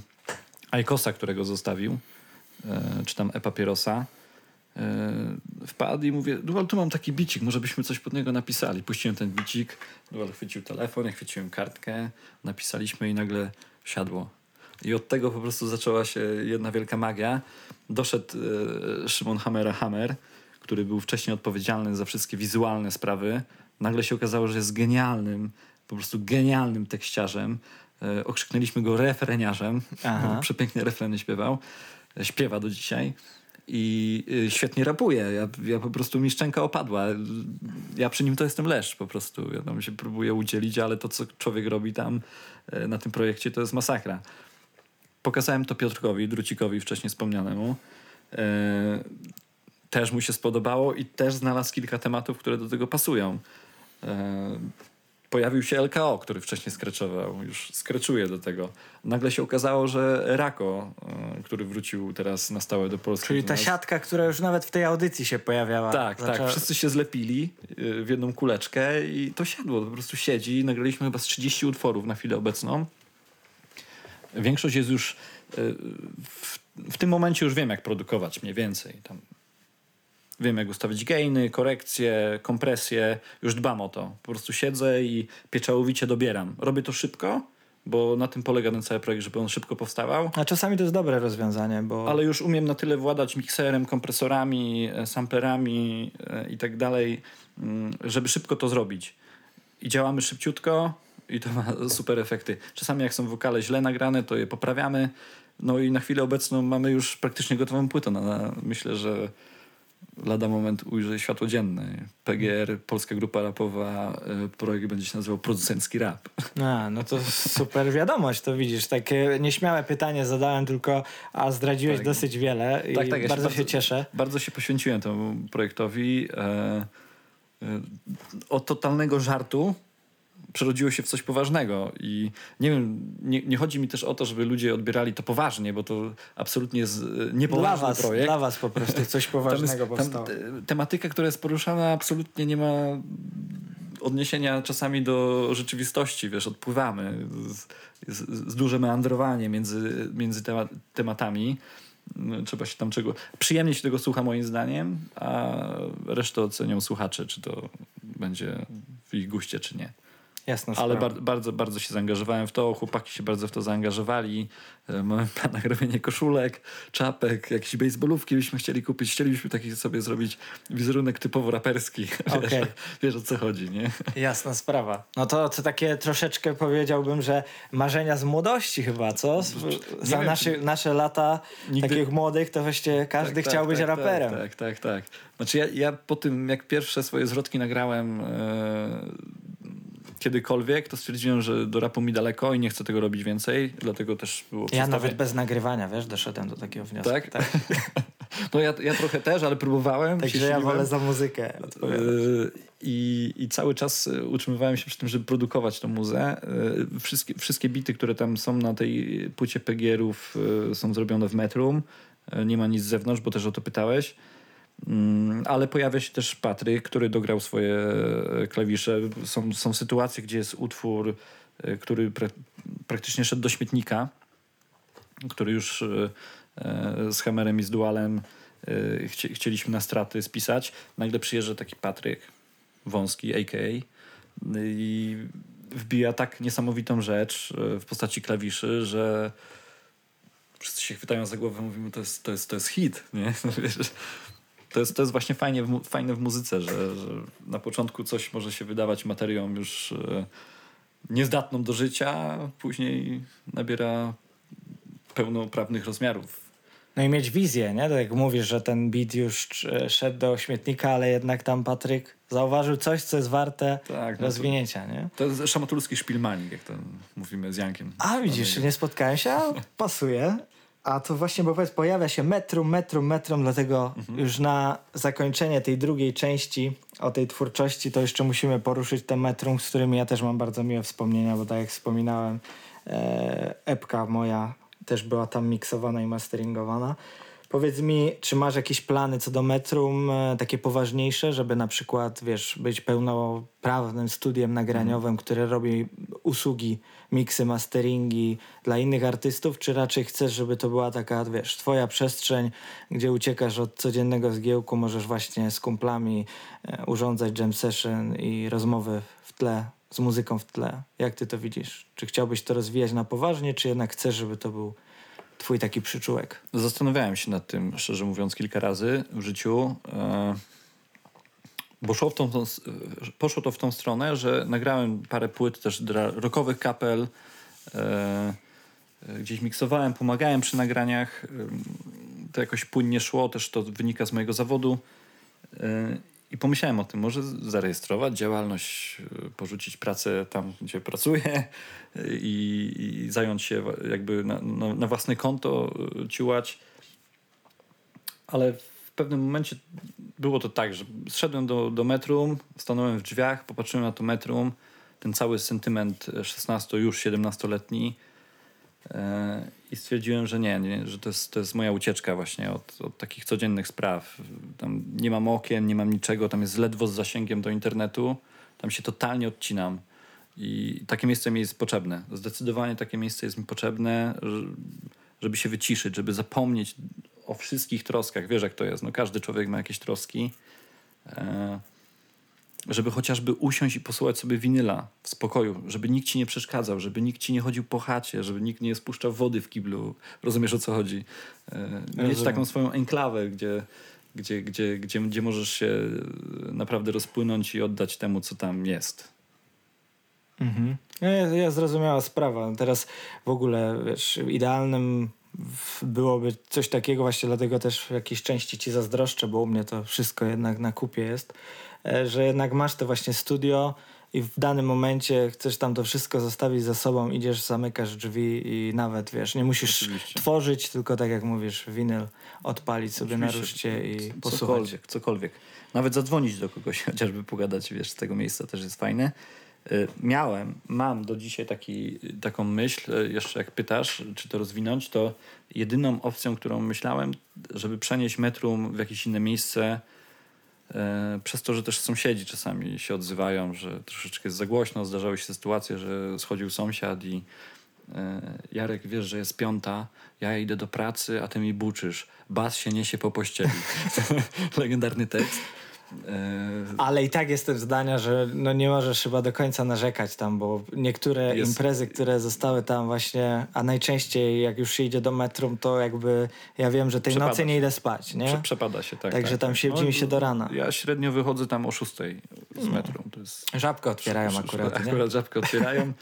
Aikosa, którego zostawił, e, czy tam e-papierosa. Wpadł i mówię, Dual, tu mam taki bicik, może byśmy coś pod niego napisali. Puściłem ten bicik, Dual chwycił telefon, ja chwyciłem kartkę, napisaliśmy i nagle siadło. I od tego po prostu zaczęła się jedna wielka magia. Doszedł e, Szymon Hamera Hammer, który był wcześniej odpowiedzialny za wszystkie wizualne sprawy. Nagle się okazało, że jest genialnym, po prostu genialnym tekściarzem. E, okrzyknęliśmy go refreniarzem, Aha. przepięknie refreny śpiewał. E, Śpiewa do dzisiaj. I y, świetnie rapuje. Ja, ja po prostu mi szczęka opadła. Ja przy nim to jestem leszcz po prostu. Ja tam się próbuję udzielić, ale to, co człowiek robi tam e, na tym projekcie, to jest masakra. Pokazałem to Piotrkowi, Drucikowi wcześniej wspomnianemu. E, też mu się spodobało i też znalazł kilka tematów, które do tego pasują. E, pojawił się LKO, który wcześniej skreczował, już skreczuje do tego. Nagle się okazało, że Rako, e, który wrócił teraz na stałe do Polski. Czyli ta nas- siatka, która już nawet w tej audycji się pojawiała. Tak, Zaczęła- tak. Wszyscy się zlepili w jedną kuleczkę i to siadło, po prostu siedzi. Nagraliśmy chyba z 30 utworów na chwilę obecną. Większość jest już y, w, w tym momencie już wiem, jak produkować mniej więcej. Tam wiem, jak ustawić gainy, korekcje, kompresje. Już dbam o to. Po prostu siedzę i pieczołowicie dobieram. Robię to szybko, bo na tym polega ten cały projekt, żeby on szybko powstawał. A czasami to jest dobre rozwiązanie, bo Ale już umiem na tyle władać mikserem, kompresorami, e, samplerami e, i tak dalej, mm, żeby szybko to zrobić. I działamy szybciutko i to ma super efekty. Czasami jak są wokale źle nagrane, to je poprawiamy. No i na chwilę obecną mamy już praktycznie gotową płytę. No, no, myślę, że lada moment ujrzy światło dzienne. PGR, Polska Grupa Rapowa, e, projekt będzie się nazywał Producencki Rap. A, no to super wiadomość, to widzisz. Takie nieśmiałe pytanie zadałem, tylko a zdradziłeś Tak. dosyć wiele i Tak, tak, ja się bardzo się bardzo- cieszę. Bardzo się poświęciłem temu projektowi. E, e, od totalnego żartu przerodziło się w coś poważnego i nie wiem, nie, nie chodzi mi też o to, żeby ludzie odbierali to poważnie, bo to absolutnie jest e, Dla niepoważny was, projekt. dla was po prostu coś Tam jest- poważnego tam te- tematyka, która jest poruszana absolutnie nie ma odniesienia czasami do rzeczywistości, wiesz, odpływamy. Z, z, z duże meandrowanie między, między tema, tematami. No, Trzeba się tam czego... Przyjemnie się tego słucha moim zdaniem, a resztę ocenią słuchacze, czy to będzie w ich guście, czy nie. Jasna Ale bar bardzo, bardzo się zaangażowałem w to. Chłopaki się bardzo w to zaangażowali. E, Mamy plan robienie koszulek, czapek, jakieś baseballówki byśmy chcieli kupić. Chcielibyśmy taki sobie zrobić wizerunek typowo raperski. Okej. Wiesz, wiesz o co chodzi, nie? Jasna sprawa. No to, to takie troszeczkę powiedziałbym, że marzenia z młodości chyba, co? Za wiem, nasze, nasze lata Nigdy- takich młodych to właściwie każdy Tak, chciał tak, być tak, raperem. Tak, tak, tak, tak. Znaczy ja, ja po tym, jak pierwsze swoje zwrotki nagrałem e, kiedykolwiek, to stwierdziłem, że do rapu mi daleko i nie chcę tego robić więcej, dlatego też było Ja nawet bez nagrywania, wiesz, doszedłem do takiego wniosku. Tak? No ja, ja trochę też, ale próbowałem. Także ja wolę za muzykę. Yy, I, I cały czas y, utrzymywałem się przy tym, żeby produkować tą muzę. Yy, Wszystkie, wszystkie bity, które tam są na tej płycie PGR-ów yy, są zrobione w Metrum. Nie ma nic z zewnątrz, bo też o to pytałeś. Mm, Ale pojawia się też Patryk, który dograł swoje e, klawisze. Są, są sytuacje, gdzie jest utwór, e, który pra, praktycznie szedł do śmietnika, który już e, z Hammerem i z Dualem chci, chcieliśmy na straty spisać. Nagle przyjeżdża taki Patryk, wąski, a.k.a. i wbija tak niesamowitą rzecz w postaci klawiszy, że wszyscy się chwytają za głowę, mówimy, to jest, to jest, to jest hit, nie? To jest, to jest właśnie fajnie w, fajne w muzyce, że, że na początku coś może się wydawać materią już e, niezdatną do życia, a później nabiera pełnoprawnych rozmiarów. No i mieć wizję, nie? Tak jak mówisz, że ten beat już e, szedł do śmietnika, ale jednak tam Patryk zauważył coś, co jest warte Tak, no to- rozwinięcia, nie? To jest szamatulski szpilmanik, jak to mówimy z Jankiem. A widzisz, nie spotkałem się, a pasuje. A to właśnie, bo powiedz, pojawia się metrum, metrum, metrum, dlatego już na zakończenie tej drugiej części o tej twórczości, to jeszcze musimy poruszyć te metrum, z którymi ja też mam bardzo miłe wspomnienia, bo tak jak wspominałem, e, epka moja też była tam miksowana i masteringowana. Powiedz mi, czy masz jakieś plany co do metrum, e, takie poważniejsze, żeby na przykład, wiesz, być pełnoprawnym studiem nagraniowym, które robi usługi, miksy, masteringi dla innych artystów, czy raczej chcesz, żeby to była taka, wiesz, twoja przestrzeń, gdzie uciekasz od codziennego zgiełku, możesz właśnie z kumplami e, urządzać jam session i rozmowy w tle, z muzyką w tle. Jak ty to widzisz? Czy chciałbyś to rozwijać na poważnie, czy jednak chcesz, żeby to był twój taki przyczółek? Zastanawiałem się nad tym, szczerze mówiąc, kilka razy w życiu. e, Bo szło, w tą, poszło to w tą stronę, że nagrałem parę płyt też dla kapel. e, e, Gdzieś miksowałem, pomagałem przy nagraniach. To jakoś płynnie szło, też to wynika z mojego zawodu. I pomyślałem o tym, może zarejestrować działalność, e, porzucić pracę tam, gdzie pracuję i, i zająć się jakby na, na, na własne konto e, ciułać. Ale w pewnym momencie było to tak, że zszedłem do, do metrum, stanąłem w drzwiach, popatrzyłem na to metrum. ten cały sentyment 16, już 17-letni e, i stwierdziłem, że nie, nie że to jest, to jest moja ucieczka właśnie od, od takich codziennych spraw. Tam nie mam okien, nie mam niczego, tam jest ledwo z zasięgiem do internetu, tam się totalnie odcinam. I takie miejsce mi jest potrzebne. Zdecydowanie takie miejsce jest mi potrzebne, żeby się wyciszyć, żeby zapomnieć o wszystkich troskach. Wiesz, jak to jest. No, każdy człowiek ma jakieś troski. E, żeby chociażby usiąść i posłuchać sobie winyla w spokoju, żeby nikt ci nie przeszkadzał, żeby nikt ci nie chodził po chacie, żeby nikt nie spuszczał wody w kiblu. Rozumiesz o co chodzi? E, mieć taką swoją enklawę, gdzie, gdzie, gdzie, gdzie, gdzie możesz się naprawdę rozpłynąć i oddać temu, co tam jest. Mhm. Ja, ja zrozumiała sprawa. Teraz w ogóle, wiesz, idealnym byłoby coś takiego, właśnie dlatego też w jakiejś części ci zazdroszczę, bo u mnie to wszystko jednak na kupie jest, e, że jednak masz to właśnie studio i w danym momencie chcesz tam to wszystko zostawić za sobą, idziesz, zamykasz drzwi i nawet, wiesz, nie musisz Oczywiście. tworzyć, tylko tak jak mówisz, winyl odpalić sobie Oczywiście. na ruszcie i posłuchać. Cokolwiek, cokolwiek. Nawet zadzwonić do kogoś, chociażby pogadać, wiesz, z tego miejsca też jest fajne. Y, miałem, mam do dzisiaj taki, taką myśl, y, jeszcze jak pytasz, czy to rozwinąć, to jedyną opcją, którą myślałem, żeby przenieść metrum w jakieś inne miejsce, y, przez to, że też sąsiedzi czasami się odzywają, że troszeczkę jest za głośno, zdarzały się sytuacje, że schodził sąsiad i Jarek, wiesz, że jest piąta, ja idę do pracy, a ty mi buczysz. Bas się niesie po pościeli. Legendarny tekst. E, Ale i tak jestem zdania, że no nie możesz chyba do końca narzekać tam, bo niektóre jest... imprezy, które zostały tam właśnie, a najczęściej jak już się idzie do metrum, to jakby ja wiem, że tej Przepada nocy nie idę spać, nie? Prze przepada się, tak. Także tak, tam siedzimy tak. no, się do rana. Ja średnio wychodzę tam o 6 z metrum. To jest... Żabkę otwierają akurat, nie? Akurat żabkę otwierają.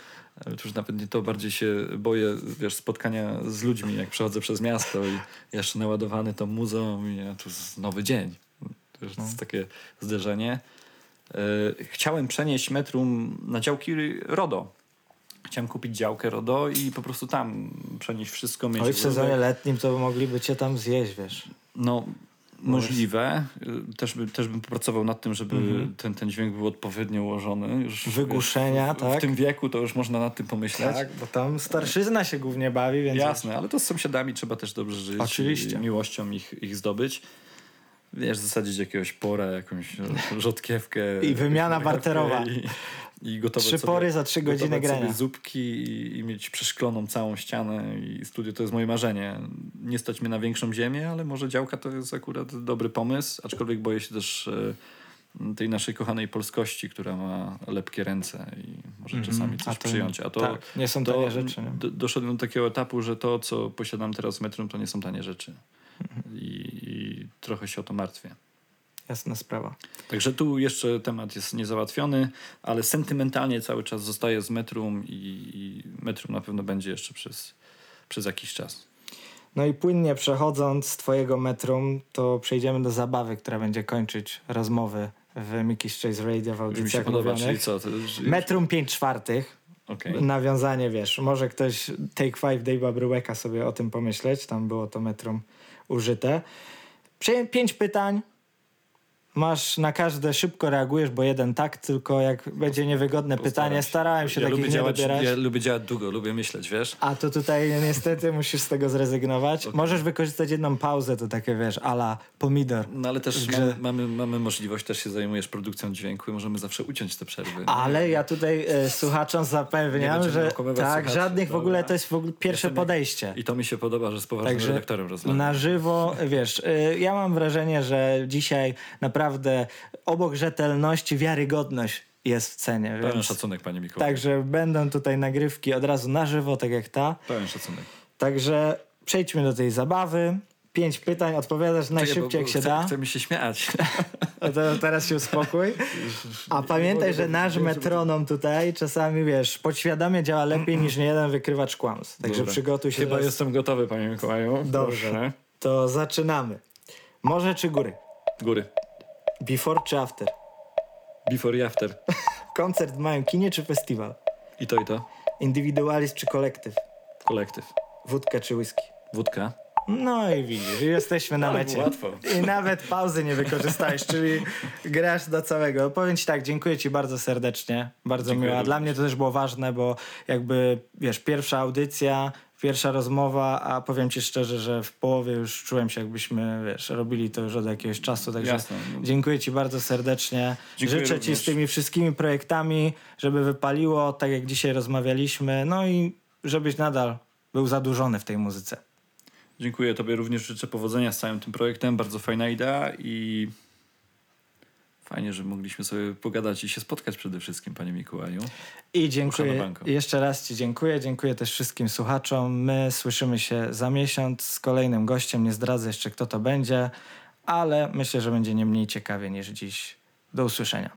już nawet nie to, bardziej się boję, wiesz, spotkania z ludźmi, jak przechodzę przez miasto i jeszcze naładowany tą muzą i ja, tu nowy dzień. To jest no. takie zderzenie. E, chciałem przenieść metrum na działki RODO. Chciałem kupić działkę RODO i po prostu tam przenieść wszystko. Mieć Oj, w sezonie letnim to mogliby cię tam zjeść, wiesz. No, możliwe. E, też, by, też bym popracował nad tym, żeby mhm. ten, ten dźwięk był odpowiednio ułożony. Już Wygłuszenia, w, tak? W tym wieku to już można nad tym pomyśleć. Tak, bo tam starszyzna się głównie bawi, więc... Jasne, ale to z sąsiadami trzeba też dobrze żyć. Oczywiście. miłością ich, ich zdobyć wiesz, zasadzić jakiegoś pora, jakąś rzodkiewkę. I wymiana barterowa. I, i gotowe trzy sobie, pory za trzy godziny grania. zupki i, i, mieć przeszkloną całą ścianę i studio to jest moje marzenie. Nie stać mnie na większą ziemię, ale może działka to jest akurat dobry pomysł, aczkolwiek boję się też e, tej naszej kochanej polskości, która ma lepkie ręce i może mm -hmm. czasami coś a to, przyjąć. A to tak, nie są tanie rzeczy. Nie? doszedłem do takiego etapu, że to, co posiadam teraz w metrum, to nie są tanie rzeczy. I, I, trochę się o to martwię. Jasna sprawa. Także tu jeszcze temat jest niezałatwiony, ale sentymentalnie cały czas zostaje z metrum i, i metrum na pewno będzie jeszcze przez, przez jakiś czas. No i płynnie przechodząc z twojego metrum, to przejdziemy do zabawy, która będzie kończyć rozmowy w Mickey's Chase Radio w audycjach podoba, co, Metrum 5 czwartych. Okay. Nawiązanie, wiesz, może ktoś Take Five Dave'a Bruecka sobie o tym pomyśleć, tam było to metrum użyte. Pięć pytań, Masz na każde szybko reagujesz, bo jeden tak, tylko jak będzie niewygodne Postaram pytanie, starałem się ja takich nie działać, dobierać. Ja lubię działać długo, lubię myśleć, wiesz? A to tutaj niestety musisz z tego zrezygnować. Okay. Możesz wykorzystać jedną pauzę, to takie wiesz, ala pomidor. No ale też mamy, mamy, mamy możliwość, też się zajmujesz produkcją dźwięku i możemy zawsze uciąć te przerwy. Ale ja tutaj e, słuchaczom zapewniam, że tak, żadnych w ogóle to jest w ogóle pierwsze Jestem, podejście. I to mi się podoba, że z poważnym Także redaktorem rozmawiam. Na żywo, wiesz, e, ja mam wrażenie, że dzisiaj naprawdę naprawdę obok rzetelności wiarygodność jest w cenie. Pełen więc... szacunek, panie Mikołaj. Także będą tutaj nagrywki od razu na żywo, tak jak ta. Pełen szacunek. Także przejdźmy do tej zabawy. Pięć pytań, odpowiadasz najszybciej jak się chcę, da. Chcę mi się śmiać. No to teraz się uspokój. A pamiętaj, że nasz metronom tutaj czasami, wiesz, podświadomie działa lepiej niż niejeden wykrywacz kłamstw. Także Dobra. przygotuj się. Chyba teraz... jestem gotowy, panie Mikołaju. Dobrze. To zaczynamy. Morze czy góry? Góry. Before czy after? Before i after. Koncert w małym kinie czy festiwal? I to, i to. Indywidualizm czy kolektyw? Kolektyw. Wódka czy whisky? Wódka. No i widzisz, jesteśmy na Ale mecie. łatwo. I nawet pauzy nie wykorzystałeś, czyli grasz do całego. Powiem ci tak, dziękuję ci bardzo serdecznie, bardzo Dziękuję miło. A Dla mnie to też było ważne, bo jakby, wiesz, pierwsza audycja, pierwsza rozmowa, a powiem ci szczerze, że w połowie już czułem się jakbyśmy, wiesz, robili to już od jakiegoś czasu, także Jasne, dziękuję ci bardzo serdecznie. Dziękuję Życzę ci z również. tymi wszystkimi projektami, żeby wypaliło, tak jak dzisiaj rozmawialiśmy, no i żebyś nadal był zadłużony w tej muzyce. Dziękuję Tobie również, życzę powodzenia z całym tym projektem. Bardzo fajna idea i fajnie, że mogliśmy sobie pogadać i się spotkać przede wszystkim, Panie Mikołaju. I dziękuję. Jeszcze raz Ci dziękuję. Dziękuję też wszystkim słuchaczom. My słyszymy się za miesiąc z kolejnym gościem. Nie zdradzę jeszcze, kto to będzie, ale myślę, że będzie nie mniej ciekawie niż dziś. Do usłyszenia.